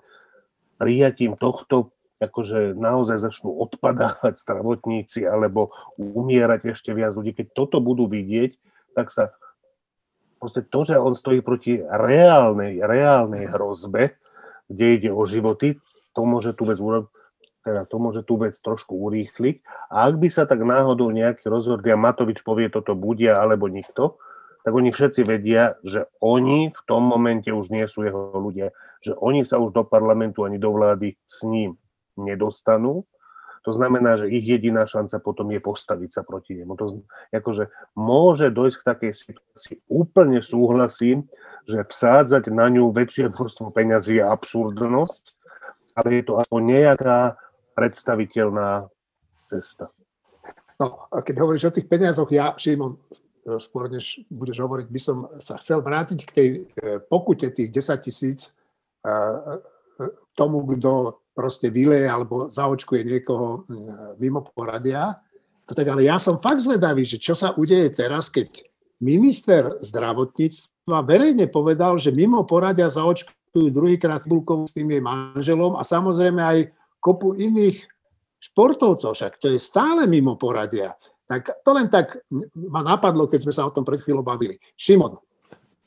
S2: prijatím tohto akože naozaj začnú odpadávať zdravotníci alebo umierať ešte viac ľudí. Keď toto budú vidieť, tak sa proste to, že on stojí proti reálnej, reálnej hrozbe, kde ide o životy, to môže tú vec urobiť, teda to môže tú vec trošku urýchliť. A ak by sa tak náhodou nejaký rozhodli a Matovič povie toto budia alebo nikto, tak oni všetci vedia, že oni v tom momente už nie sú jeho ľudia, že oni sa už do parlamentu ani do vlády s ním nedostanú. To znamená, že ich jediná šanca potom je postaviť sa proti nemu. To, akože môže dojsť k takej situácii. Úplne súhlasím, že vsádzať na ňu väčšie množstvo peňazí je absurdnosť, ale je to aspoň nejaká predstaviteľná cesta.
S1: No, a keď hovoríš o tých peniazoch, ja, Šimon, skôr než budeš hovoriť, by som sa chcel vrátiť k tej e, pokute tých 10 tisíc e, tomu, kto proste vyleje alebo zaočkuje niekoho mimo poradia. To tak, ale ja som fakt zvedavý, že čo sa udeje teraz, keď minister zdravotníctva verejne povedal, že mimo poradia zaočkujú druhýkrát s s tým jej manželom a samozrejme aj kopu iných športovcov, však to je stále mimo poradia. Tak to len tak ma napadlo, keď sme sa o tom pred chvíľou bavili. Šimon.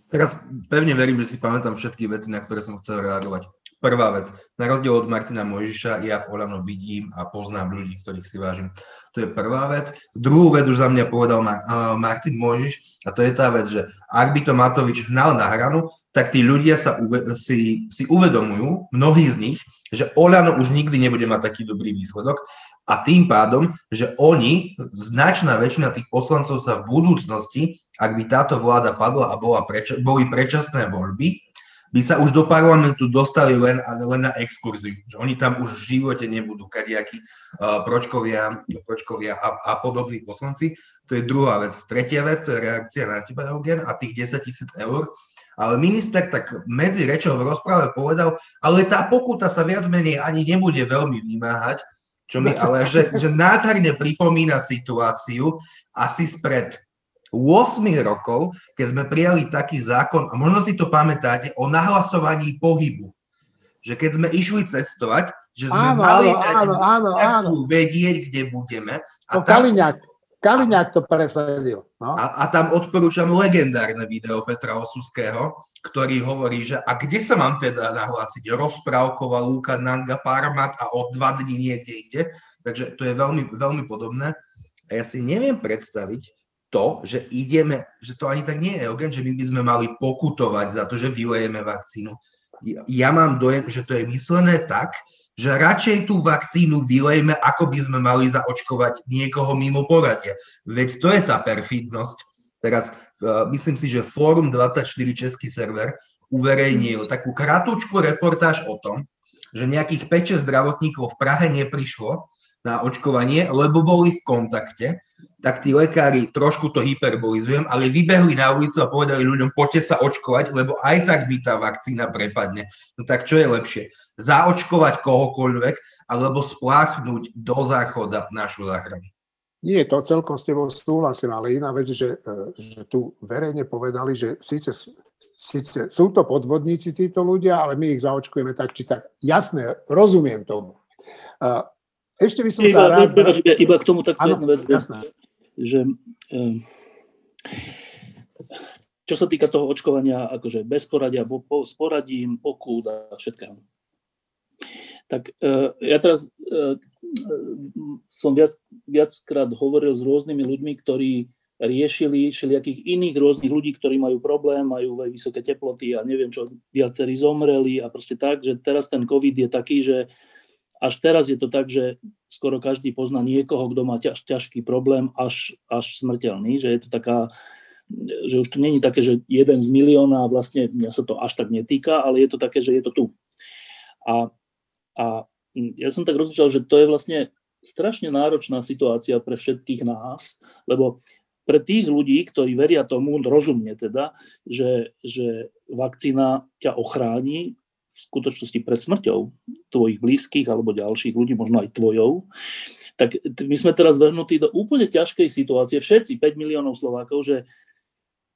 S6: Teraz pevne verím, že si pamätám všetky veci, na ktoré som chcel reagovať. Prvá vec, na rozdiel od Martina Mojžiša, ja v Olano vidím a poznám ľudí, ktorých si vážim. To je prvá vec. Druhú vec už za mňa povedal Martin Mojžiš a to je tá vec, že ak by to Matovič hnal na hranu, tak tí ľudia sa uve- si, si uvedomujú, mnohí z nich, že Olano už nikdy nebude mať taký dobrý výsledok a tým pádom, že oni, značná väčšina tých poslancov sa v budúcnosti, ak by táto vláda padla a bola preč- boli predčasné voľby, by sa už do parlamentu dostali len, len na exkurziu. Že oni tam už v živote nebudú kadiaky uh, pročkovia, pročkovia a, a podobní poslanci. To je druhá vec. Tretia vec, to je reakcia na teba, Eugen, a tých 10 tisíc eur. Ale minister tak medzi rečou v rozprave povedal, ale tá pokuta sa viac menej ani nebude veľmi vymáhať, čo mi ale že, že nádherne pripomína situáciu asi spred 8 rokov, keď sme prijali taký zákon, a možno si to pamätáte, o nahlasovaní pohybu. Že keď sme išli cestovať, že sme áno, mali áno, áno, áno, vedieť, kde budeme.
S1: A to tam, Kaliňák, Kaliňák to presadil.
S6: No. A, a tam odporúčam legendárne video Petra Osuského, ktorý hovorí, že a kde sa mám teda nahlásiť? Rozprávková Lúka, Nanga, Parmat a o dva dní niekde ide. Takže to je veľmi, veľmi podobné. A ja si neviem predstaviť, to, že ideme, že to ani tak nie je, Eugen, že my by sme mali pokutovať za to, že vylejeme vakcínu. Ja mám dojem, že to je myslené tak, že radšej tú vakcínu vylejme, ako by sme mali zaočkovať niekoho mimo poradia. Veď to je tá perfidnosť. Teraz uh, myslím si, že Fórum 24 český server uverejnil takú kratučku reportáž o tom, že nejakých 5 zdravotníkov v Prahe neprišlo na očkovanie, lebo boli v kontakte, tak tí lekári, trošku to hyperbolizujem, ale vybehli na ulicu a povedali ľuďom, poďte sa očkovať, lebo aj tak by tá vakcína prepadne. No tak čo je lepšie? Zaočkovať kohokoľvek, alebo spláchnuť do záchoda našu záchranu?
S1: Nie, to celkom s tebou súhlasím, ale iná vec, že, e, že tu verejne povedali, že síce, síce sú to podvodníci títo ľudia, ale my ich zaočkujeme tak či tak. Jasné, rozumiem tomu. Ešte by som iba, sa rád...
S3: Iba, iba, iba k tomu takto jednu vec, jasné. že um, čo sa týka toho očkovania, akože bez poradia, po, po, s poradím, pokút a všetkého. Tak uh, ja teraz uh, som viac, viackrát hovoril s rôznymi ľuďmi, ktorí riešili všelijakých iných rôznych ľudí, ktorí majú problém, majú vysoké teploty a neviem čo, viacerí zomreli a proste tak, že teraz ten COVID je taký, že až teraz je to tak, že skoro každý pozná niekoho, kto má ťaž, ťažký problém, až, až smrteľný, že je to taká, že už to není také, že jeden z milióna vlastne mňa sa to až tak netýka, ale je to také, že je to tu. A, a ja som tak rozmýšľal, že to je vlastne strašne náročná situácia pre všetkých nás, lebo pre tých ľudí, ktorí veria tomu, rozumne teda, že, že vakcína ťa ochráni v skutočnosti pred smrťou tvojich blízkych alebo ďalších ľudí, možno aj tvojou, tak my sme teraz vrhnutí do úplne ťažkej situácie, všetci, 5 miliónov Slovákov, že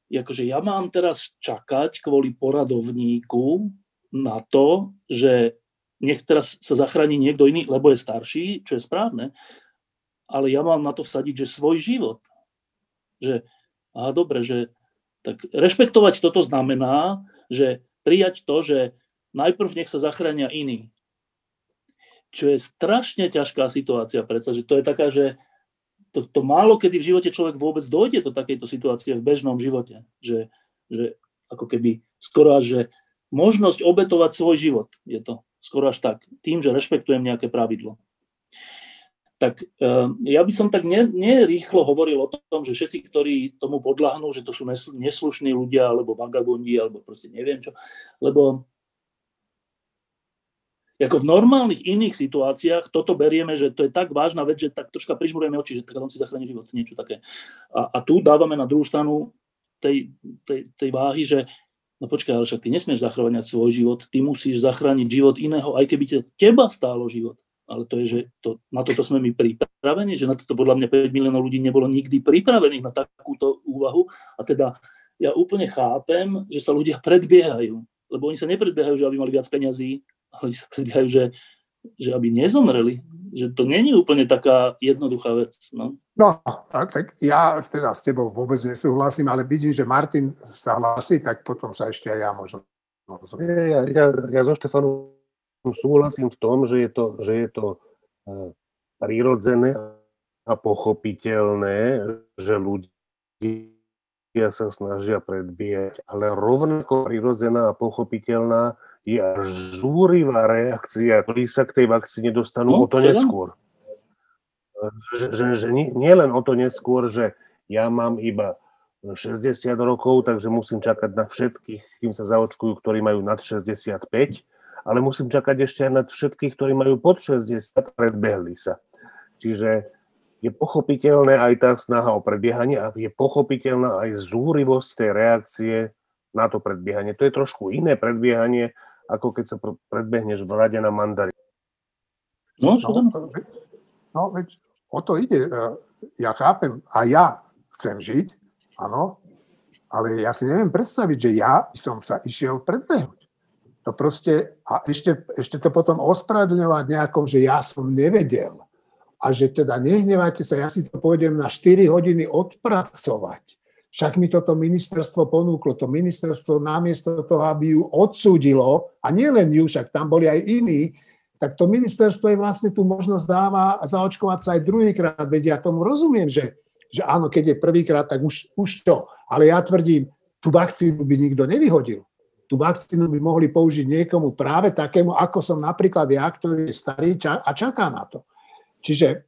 S3: akože ja mám teraz čakať kvôli poradovníku na to, že nech teraz sa zachráni niekto iný, lebo je starší, čo je správne, ale ja mám na to vsadiť, že svoj život. Že, aha, dobre, že tak rešpektovať toto znamená, že prijať to, že najprv nech sa zachránia iní. Čo je strašne ťažká situácia, predsa, že to je taká, že to, to málo kedy v živote človek vôbec dojde do takejto situácie v bežnom živote. Že, že ako keby skoro až, že možnosť obetovať svoj život je to skoro až tak, tým, že rešpektujem nejaké pravidlo. Tak eh, ja by som tak nerýchlo ne hovoril o tom, že všetci, ktorí tomu podľahnú, že to sú neslušní ľudia, alebo vagabundi, alebo proste neviem čo, lebo ako v normálnych iných situáciách toto berieme, že to je tak vážna vec, že tak troška prižmurujeme oči, že tak on si zachráni život, niečo také. A, a tu dávame na druhú stranu tej, tej, tej váhy, že No počkaj, ale však ty nesmieš zachráňať svoj život, ty musíš zachrániť život iného, aj keby te, teba stálo život. Ale to je, že to, na toto sme my pripravení, že na toto podľa mňa 5 miliónov ľudí nebolo nikdy pripravených na takúto úvahu. A teda ja úplne chápem, že sa ľudia predbiehajú. Lebo oni sa nepredbiehajú, že aby mali viac peňazí, oni sa predbiehajú, že, že aby nezomreli že to není úplne taká jednoduchá vec. No,
S1: no tak, tak ja teda s tebou vôbec nesúhlasím, ale vidím, že Martin sa hlasí, tak potom sa ešte aj ja možno...
S2: Ja, ja, ja so Štefanom súhlasím v tom, že je to, že je to e, prirodzené a pochopiteľné, že ľudia sa snažia predbiehať, ale rovnako prirodzená a pochopiteľná je až zúrivá reakcia, ktorí sa k tej vakcíne dostanú no, o to neskôr. Že, že, že nie, nie len o to neskôr, že ja mám iba 60 rokov, takže musím čakať na všetkých, kým sa zaočkujú, ktorí majú nad 65, ale musím čakať ešte aj na všetkých, ktorí majú pod 60, predbehli sa. Čiže je pochopiteľné aj tá snaha o predbiehanie a je pochopiteľná aj zúrivosť tej reakcie na to predbiehanie. To je trošku iné predbiehanie, ako keď sa predbehneš v rade na mandari.
S1: No, no, no, veď o to ide. E, ja chápem, a ja chcem žiť, áno, ale ja si neviem predstaviť, že ja som sa išiel predbehnúť. To proste, a ešte, ešte to potom ospravedlňovať nejakom, že ja som nevedel. A že teda nehnevajte sa, ja si to pôjdem na 4 hodiny odpracovať však mi toto ministerstvo ponúklo. To ministerstvo namiesto toho, aby ju odsúdilo, a nie len ju, však tam boli aj iní, tak to ministerstvo jej vlastne tú možnosť dáva zaočkovať sa aj druhýkrát. Veď ja tomu rozumiem, že, že áno, keď je prvýkrát, tak už, už to. Ale ja tvrdím, tú vakcínu by nikto nevyhodil. Tú vakcínu by mohli použiť niekomu práve takému, ako som napríklad ja, ktorý je starý a čaká na to. Čiže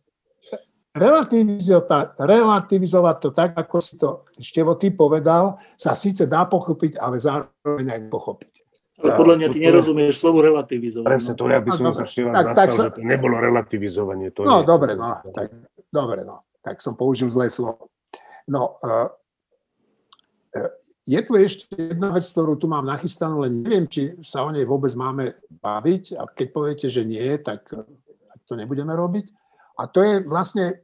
S1: relativizovať, relativizovať to tak, ako si to Števo ty povedal, sa síce dá pochopiť, ale zároveň aj pochopiť.
S3: Ale podľa mňa ty nerozumieš slovo relativizovať.
S2: Presne, to ja by som no, sa ešte tak, zastal, tak sa... že to nebolo relativizovanie. To
S1: no, nie, dobre, no, tak, dobre, no, tak som použil zlé slovo. No, uh, je tu ešte jedna vec, ktorú tu mám nachystanú, len neviem, či sa o nej vôbec máme baviť. A keď poviete, že nie, tak, tak to nebudeme robiť. A to je vlastne,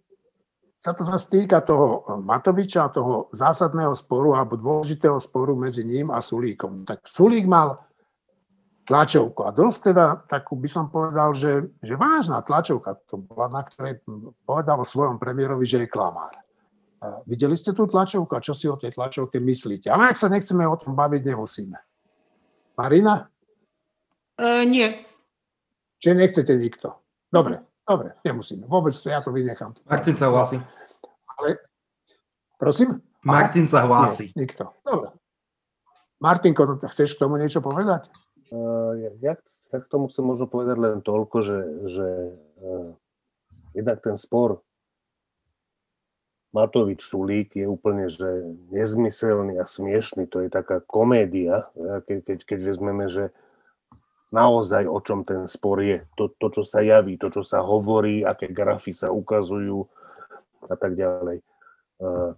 S1: sa to zase týka toho Matoviča, toho zásadného sporu alebo dôležitého sporu medzi ním a Sulíkom. Tak Sulík mal tlačovku a dosť teda takú by som povedal, že, že vážna tlačovka to bola, na ktorej povedal o svojom premiérovi, že je klamár. Videli ste tú tlačovku a čo si o tej tlačovke myslíte? Ale ak sa nechceme o tom baviť, nemusíme. Marina?
S4: Uh, nie.
S1: Čiže nechcete nikto. Dobre. Dobre, nemusíme. Vôbec ja to vynechám.
S6: Martin sa hlási.
S1: Ale, prosím?
S6: Martin sa hlási.
S1: Nie, nikto. Dobre. Martinko, chceš k tomu niečo povedať?
S2: Uh, ja, ja k tomu chcem možno povedať len toľko, že, že uh, jednak ten spor Matovič Sulík je úplne že nezmyselný a smiešný. To je taká komédia, keď, keď, keď vezmeme, že naozaj o čom ten spor je. To, to, čo sa javí, to, čo sa hovorí, aké grafy sa ukazujú a tak ďalej. Uh,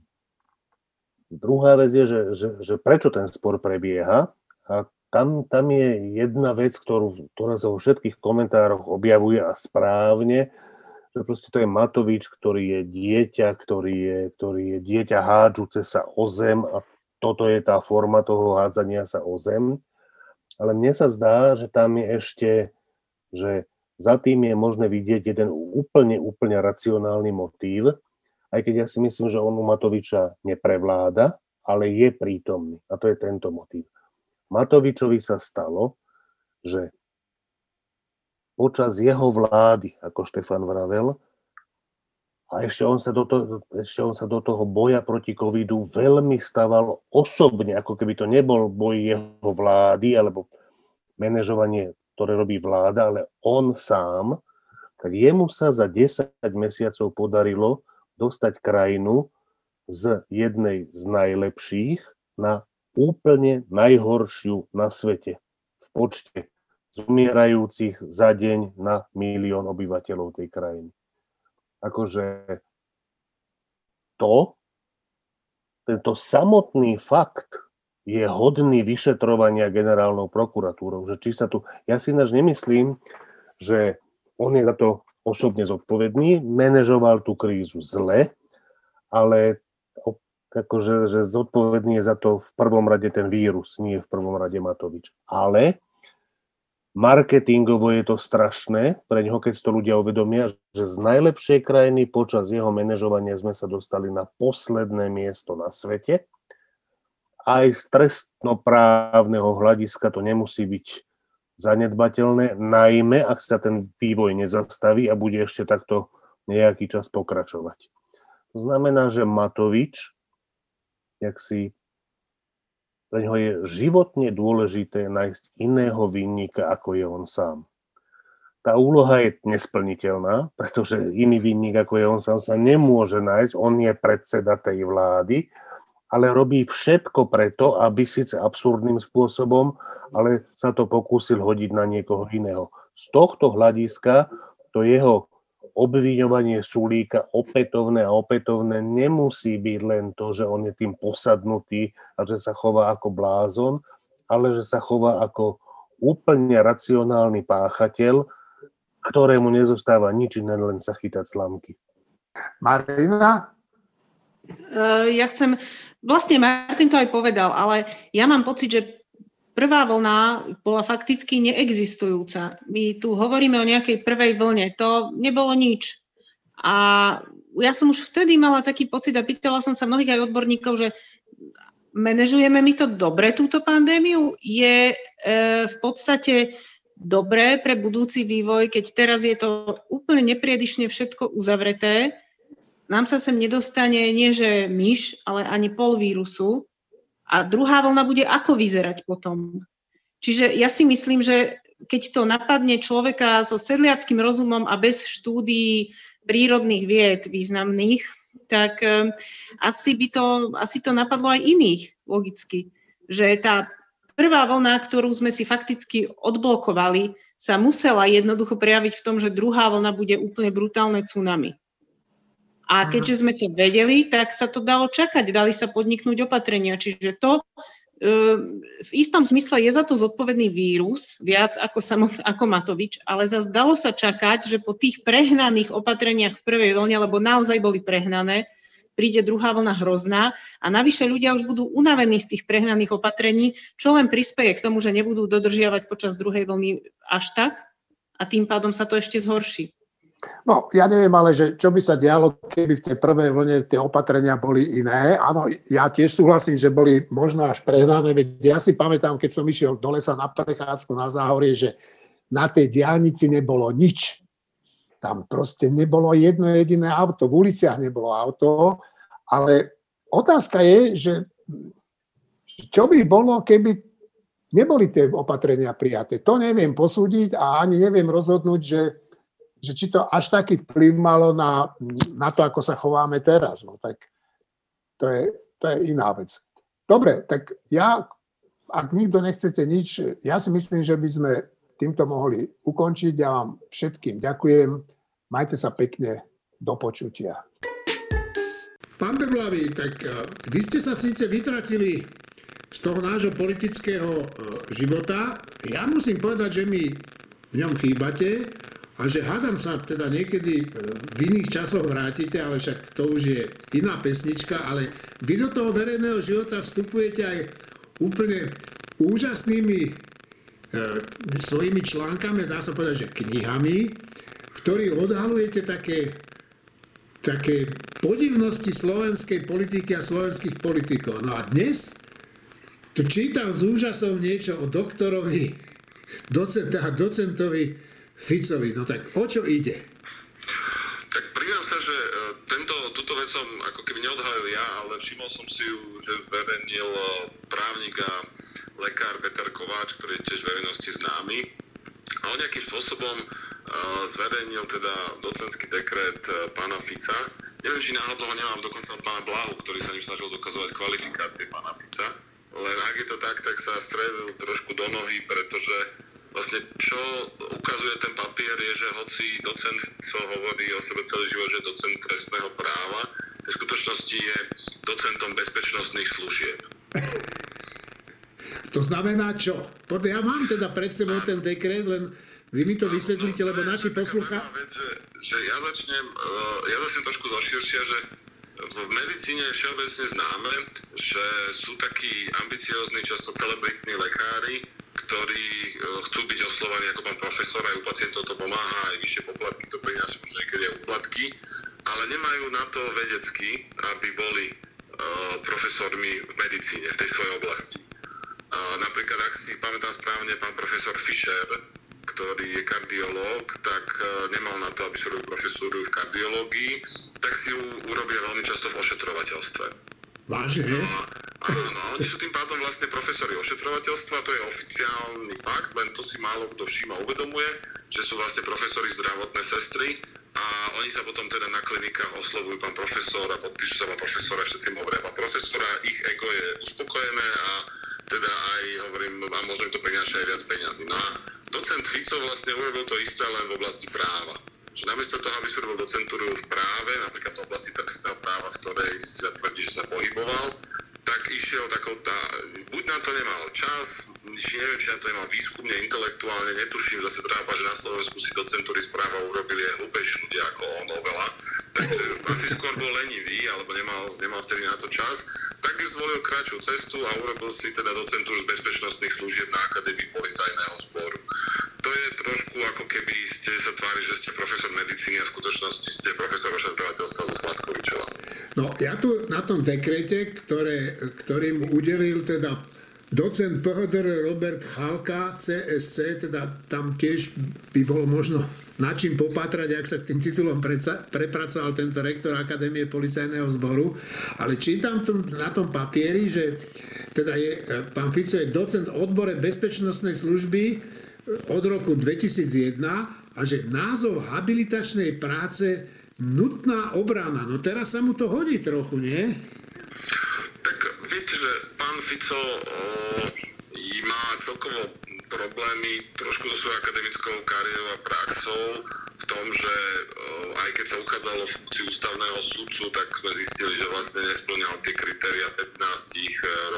S2: druhá vec je, že, že, že prečo ten spor prebieha a tam, tam je jedna vec, ktorú, ktorá sa vo všetkých komentároch objavuje a správne, že proste to je Matovič, ktorý je dieťa, ktorý je, ktorý je dieťa hádžuce sa o zem a toto je tá forma toho hádzania sa o zem. Ale mne sa zdá, že tam je ešte, že za tým je možné vidieť jeden úplne, úplne racionálny motív, aj keď ja si myslím, že on u Matoviča neprevláda, ale je prítomný. A to je tento motív. Matovičovi sa stalo, že počas jeho vlády, ako Štefan vravel, a ešte on, sa do toho, ešte on sa do toho boja proti covidu veľmi staval osobne, ako keby to nebol boj jeho vlády alebo manažovanie, ktoré robí vláda, ale on sám, tak jemu sa za 10 mesiacov podarilo dostať krajinu z jednej z najlepších na úplne najhoršiu na svete v počte zomierajúcich za deň na milión obyvateľov tej krajiny. Akože to, tento samotný fakt je hodný vyšetrovania generálnou prokuratúrou. Že či sa tu, ja si náš nemyslím, že on je za to osobne zodpovedný, manažoval tú krízu zle, ale akože, že zodpovedný je za to v prvom rade ten vírus, nie v prvom rade Matovič. Ale marketingovo je to strašné pre neho, keď to ľudia uvedomia, že z najlepšej krajiny počas jeho manažovania sme sa dostali na posledné miesto na svete. Aj z trestnoprávneho hľadiska to nemusí byť zanedbateľné, najmä ak sa ten vývoj nezastaví a bude ešte takto nejaký čas pokračovať. To znamená, že Matovič, jak si pre ňoho je životne dôležité nájsť iného vinníka, ako je on sám. Tá úloha je nesplniteľná, pretože iný vinník, ako je on sám, sa nemôže nájsť. On je predseda tej vlády, ale robí všetko preto, aby síce absurdným spôsobom, ale sa to pokúsil hodiť na niekoho iného. Z tohto hľadiska to jeho obviňovanie Sulíka opätovné a opätovné nemusí byť len to, že on je tým posadnutý a že sa chová ako blázon, ale že sa chová ako úplne racionálny páchateľ, ktorému nezostáva nič iné, len sa chytať slamky.
S1: Marina?
S4: E, ja chcem, vlastne Martin to aj povedal, ale ja mám pocit, že prvá vlna bola fakticky neexistujúca. My tu hovoríme o nejakej prvej vlne. To nebolo nič. A ja som už vtedy mala taký pocit a pýtala som sa mnohých aj odborníkov, že manažujeme my to dobre, túto pandémiu? Je e, v podstate dobré pre budúci vývoj, keď teraz je to úplne nepriedišne všetko uzavreté, nám sa sem nedostane nie že myš, ale ani pol vírusu a druhá vlna bude ako vyzerať potom. Čiže ja si myslím, že keď to napadne človeka so sedliackým rozumom a bez štúdií prírodných vied významných, tak um, asi by to, asi to napadlo aj iných logicky. Že tá prvá vlna, ktorú sme si fakticky odblokovali, sa musela jednoducho prejaviť v tom, že druhá vlna bude úplne brutálne tsunami. A keďže sme to vedeli, tak sa to dalo čakať, dali sa podniknúť opatrenia. Čiže to ehm, v istom zmysle je za to zodpovedný vírus, viac ako, samot, ako Matovič, ale zase dalo sa čakať, že po tých prehnaných opatreniach v prvej vlne, lebo naozaj boli prehnané, príde druhá vlna hrozná a navyše ľudia už budú unavení z tých prehnaných opatrení, čo len prispieje k tomu, že nebudú dodržiavať počas druhej vlny až tak a tým pádom sa to ešte zhorší.
S1: No, ja neviem, ale že čo by sa dialo, keby v tej prvej vlne tie opatrenia boli iné. Áno, ja tiež súhlasím, že boli možno až prehnané, veď ja si pamätám, keď som išiel do lesa na prechádzku na záhorie, že na tej diálnici nebolo nič. Tam proste nebolo jedno jediné auto, v uliciach nebolo auto, ale otázka je, že čo by bolo, keby neboli tie opatrenia prijaté. To neviem posúdiť a ani neviem rozhodnúť, že že či to až taký vplyv malo na, na to, ako sa chováme teraz. No, tak to je, to je iná vec. Dobre, tak ja, ak nikto nechcete nič, ja si myslím, že by sme
S7: týmto mohli ukončiť. Ja vám všetkým ďakujem. Majte sa pekne. Do počutia.
S1: Pán Beblavý, tak e, vy ste sa síce vytratili z toho nášho politického e, života. Ja musím povedať, že mi v ňom chýbate a že hádam sa teda niekedy e, v iných časoch vrátite, ale však to už je iná pesnička, ale vy do toho verejného života vstupujete aj úplne úžasnými e, svojimi článkami, dá sa povedať, že knihami, v ktorých odhalujete také, také podivnosti slovenskej politiky a slovenských politikov. No a dnes tu čítam s úžasom niečo o doktorovi, docenta, docentovi Ficovi. No tak o čo ide?
S8: Tak priznám sa, že e, tento, túto vec som ako keby neodhalil ja, ale všimol som si ju, že zverejnil e, právnik a lekár Peter Kováč, ktorý je tiež verejnosti známy. A on nejakým spôsobom uh, zverejnil teda docentský dekret pána Fica. Neviem, či náhodou ho nemám dokonca pána Blahu, ktorý sa ním snažil dokazovať kvalifikácie pána Fica. Len ak je to tak, tak sa strelil trošku do nohy, pretože vlastne čo ukazuje ten papier je, že hoci docent, co hovorí o sebe celý život, že docent trestného práva, v skutočnosti je docentom bezpečnostných služieb.
S1: To znamená čo? Ja mám teda pred sebou ten dekret, len vy mi to vysvetlíte, lebo naši poslucha...
S8: Že, že ja, začnem, eh, ja začnem trošku zoširšia, že v medicíne je všeobecne známe, že sú takí ambiciózni, často celebritní lekári, ktorí e, chcú byť oslovaní ako pán profesor, aj u pacientov to pomáha, aj vyššie poplatky to prináša, možno niekedy aj úplatky, ale nemajú na to vedecky, aby boli uh, profesormi v medicíne, v tej svojej oblasti. Napríklad, ak si pamätám správne, pán profesor Fischer, ktorý je kardiológ, tak e, nemal na to, aby sa robil profesúru v kardiológii, tak si ju urobia veľmi často v ošetrovateľstve.
S1: Vážne? No,
S8: áno, oni sú tým pádom vlastne profesori ošetrovateľstva, to je oficiálny fakt, len to si málo kto všíma uvedomuje, že sú vlastne profesori zdravotné sestry a oni sa potom teda na klinikách oslovujú pán profesor a podpíšu sa pán profesora, všetci mu hovoria pán profesora, ich ego je uspokojené a teda aj hovorím, a možno to prináša aj viac peniazy. No a docent Fico vlastne urobil to isté len v oblasti práva. Že namiesto toho, aby si robil docentúru v práve, napríklad v oblasti trestného práva, v ktorej sa tvrdí, že sa pohyboval, tak išiel takou, tá, buď na to nemal čas, či neviem, či na to nemal výskumne, intelektuálne, netuším, zase trába, že na Slovensku si docentúry správa urobili aj hlúpejší ľudia ako on oveľa, takže asi skôr bol lenivý, alebo nemal, nemal vtedy na to čas, tak zvolil kratšiu cestu a urobil si teda docentúru z bezpečnostných služieb na Akadémii policajného zboru. To je trošku ako keby ste sa tvári, že ste profesor medicíny a v skutočnosti ste profesor ošetrovateľstva zo Sladkovičova.
S1: No ja tu na tom dekrete, ktoré, ktorý mu udelil teda docent PHDR Robert Chalka, CSC, teda tam tiež by bolo možno na čím popatrať, ak sa k tým titulom prepracoval tento rektor Akadémie policajného zboru. Ale čítam na tom papieri, že teda je, e, pán Fico je docent odbore bezpečnostnej služby e, od roku 2001 a že názov habilitačnej práce nutná obrana. No teraz sa mu to hodí trochu, nie?
S8: Tak viete, že pán Fico o, má celkovo problémy trošku so svojou akademickou kariérou a praxou v tom, že o, aj keď sa uchádzalo funkciu ústavného sudcu, tak sme zistili, že vlastne nesplňal tie kritéria 15 e,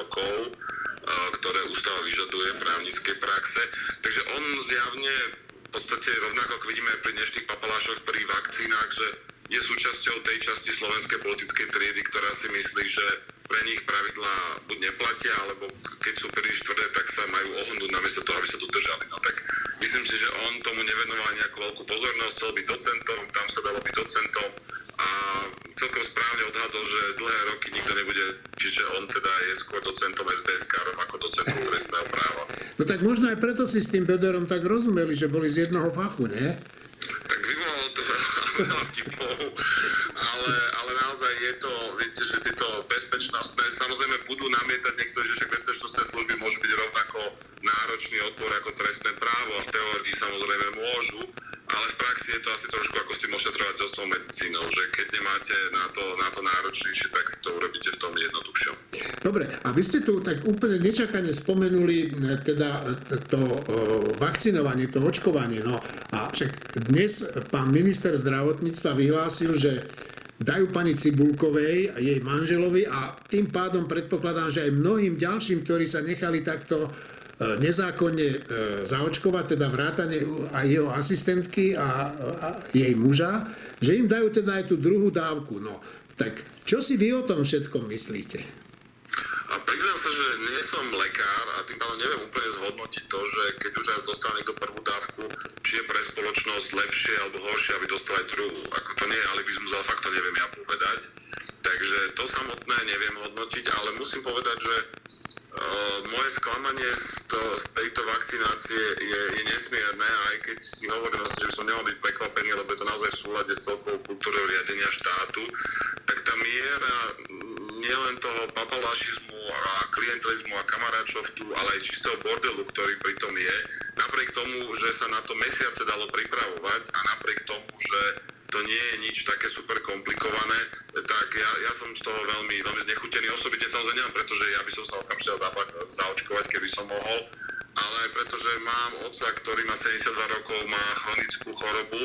S8: rokov, o, ktoré ústava vyžaduje právnickej praxe. Takže on zjavne v podstate rovnako ako vidíme pri dnešných papalášoch pri vakcínach, že je súčasťou tej časti slovenskej politickej triedy, ktorá si myslí, že pre nich pravidlá buď neplatia, alebo keď sú príliš tvrdé, tak sa majú ohnúť namiesto toho, aby sa dodržali. No tak myslím si, že on tomu nevenoval nejakú veľkú pozornosť, chcel byť docentom, tam sa dalo byť docentom a celkom správne odhadol, že dlhé roky nikto nebude, čiže on teda je skôr docentom SBS ako docentom trestného práva.
S1: No tak možno aj preto si s tým Bederom tak rozumeli, že boli z jednoho fachu, nie?
S8: Tak vyvolalo to veľa vtipov, ale, ale naozaj je to, viete, že tieto bezpečnostné, samozrejme budú namietať niektorí, že bezpečnostné služby môžu byť rovnako náročný odpor ako trestné právo a v teórii samozrejme môžu, ale v praxi je to asi trošku ako s tým ošetrovateľstvom medicínou, že keď nemáte na to, na to náročnejšie, tak si to urobíte v tom jednoduchšom.
S1: Dobre, a vy ste tu tak úplne nečakane spomenuli e, teda e, to o, vakcinovanie, to očkovanie. No a však dnes pán minister zdravotníctva vyhlásil, že dajú pani Cibulkovej jej manželovi a tým pádom predpokladám, že aj mnohým ďalším, ktorí sa nechali takto e, nezákonne e, zaočkovať, teda vrátane aj jeho asistentky a, a jej muža, že im dajú teda aj tú druhú dávku. No, tak čo si vy o tom všetkom myslíte?
S8: A priznám sa, že nie som lekár a tým pádom neviem úplne zhodnotiť to, že keď už raz dostal niekto prvú dávku, či je pre spoločnosť lepšie alebo horšie, aby dostal aj druhú. Ako to nie je alibizmus, ale fakt to neviem ja povedať. Takže to samotné neviem hodnotiť, ale musím povedať, že Uh, moje sklamanie z, to, z tejto vakcinácie je, je nesmierne, aj keď si hovorím, že som nemal byť prekvapený, lebo je to naozaj v súlade s celkovou kultúrou riadenia štátu, tak tá miera nielen toho papalašizmu a klientelizmu a kamaráčovtu, ale aj čistého bordelu, ktorý pritom je, napriek tomu, že sa na to mesiace dalo pripravovať a napriek tomu, že to nie je nič také super komplikované, tak ja, ja som z toho veľmi, veľmi znechutený. Osobitne samozrejme pretože ja by som sa okamžite dal zaočkovať, keby som mohol, ale aj preto, že mám otca, ktorý má 72 rokov, má chronickú chorobu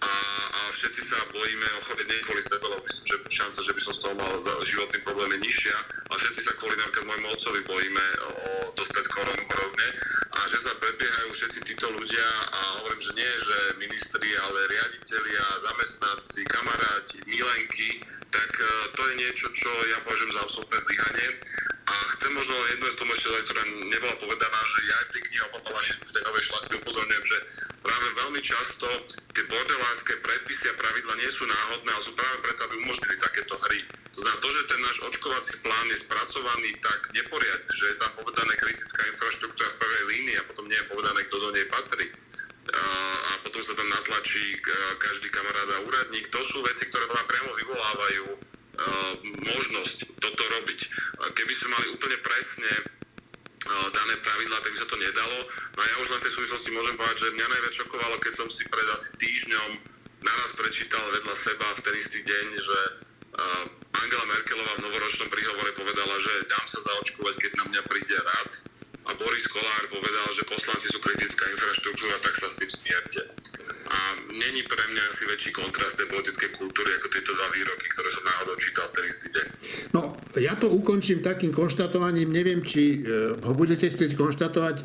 S8: a, a všetci sa bojíme ochorieť nie kvôli sebe, lebo myslím, že šanca, že by som z toho mal životný problém je nižšia, ale všetci sa kvôli napríklad môjmu otcovi bojíme o dostať koronu hrozne a že sa predbiehajú všetci títo ľudia a hovorím, že nie, že ministri, ale riaditeľia, zamestnanci, kamaráti, milenky, tak e, to je niečo, čo ja považujem za absolútne zlyhanie. A chcem možno jednu z tomu ešte, ktorá nebola povedaná, že ja v tej knihe o papalašizmu z tej novej šlachty upozorňujem, že práve veľmi často tie bordelárske predpisy a pravidla nie sú náhodné, ale sú práve preto, aby umožnili takéto hry. To znamená to, že ten náš očkovací plán je spracovaný tak neporiadne, že je tam povedané kritická infraštruktúra v prvej línii a potom nie je povedané, kto do nej patrí a potom sa tam natlačí každý kamarád a úradník. To sú veci, ktoré vám priamo vyvolávajú možnosť toto robiť. Keby sme mali úplne presne dané pravidlá, tak by sa to nedalo. No a ja už len v tej súvislosti môžem povedať, že mňa najviac šokovalo, keď som si pred asi týždňom naraz prečítal vedľa seba v ten istý deň, že Angela Merkelová v novoročnom príhovore povedala, že dám sa zaočkovať, keď na mňa príde rad a Boris Kolár povedal, že poslanci sú kritická infraštruktúra, tak sa s tým smierte. A není pre mňa asi väčší kontrast tej politickej kultúry ako tieto dva výroky, ktoré som náhodou čítal ten istý deň.
S1: No, ja to ukončím takým konštatovaním, neviem, či e, ho budete chcieť konštatovať.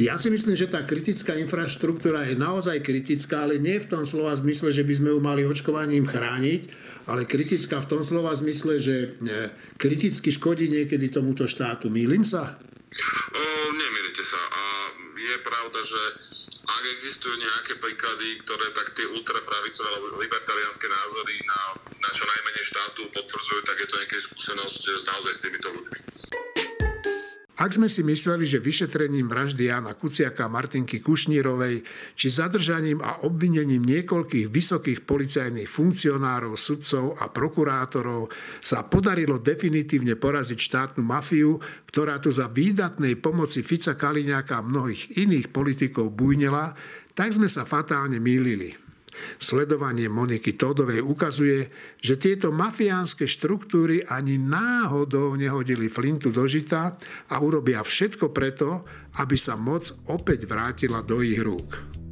S1: Ja si myslím, že tá kritická infraštruktúra je naozaj kritická, ale nie v tom slova zmysle, že by sme ju mali očkovaním chrániť, ale kritická v tom slova zmysle, že e, kriticky škodí niekedy tomuto štátu. Mýlim sa?
S8: O, nemýlite sa. A je pravda, že ak existujú nejaké príklady, ktoré tak tie ultrapravicové alebo libertariánske názory na, na čo najmenej štátu potvrdzujú, tak je to nejaká skúsenosť naozaj s týmito ľuďmi.
S1: Ak sme si mysleli, že vyšetrením vraždy Jana Kuciaka a Martinky Kušnírovej či zadržaním a obvinením niekoľkých vysokých policajných funkcionárov, sudcov a prokurátorov sa podarilo definitívne poraziť štátnu mafiu, ktorá tu za výdatnej pomoci Fica Kaliňáka a mnohých iných politikov bujnela, tak sme sa fatálne mýlili. Sledovanie Moniky Todovej ukazuje, že tieto mafiánske štruktúry ani náhodou nehodili flintu do žita a urobia všetko preto, aby sa moc opäť vrátila do ich rúk.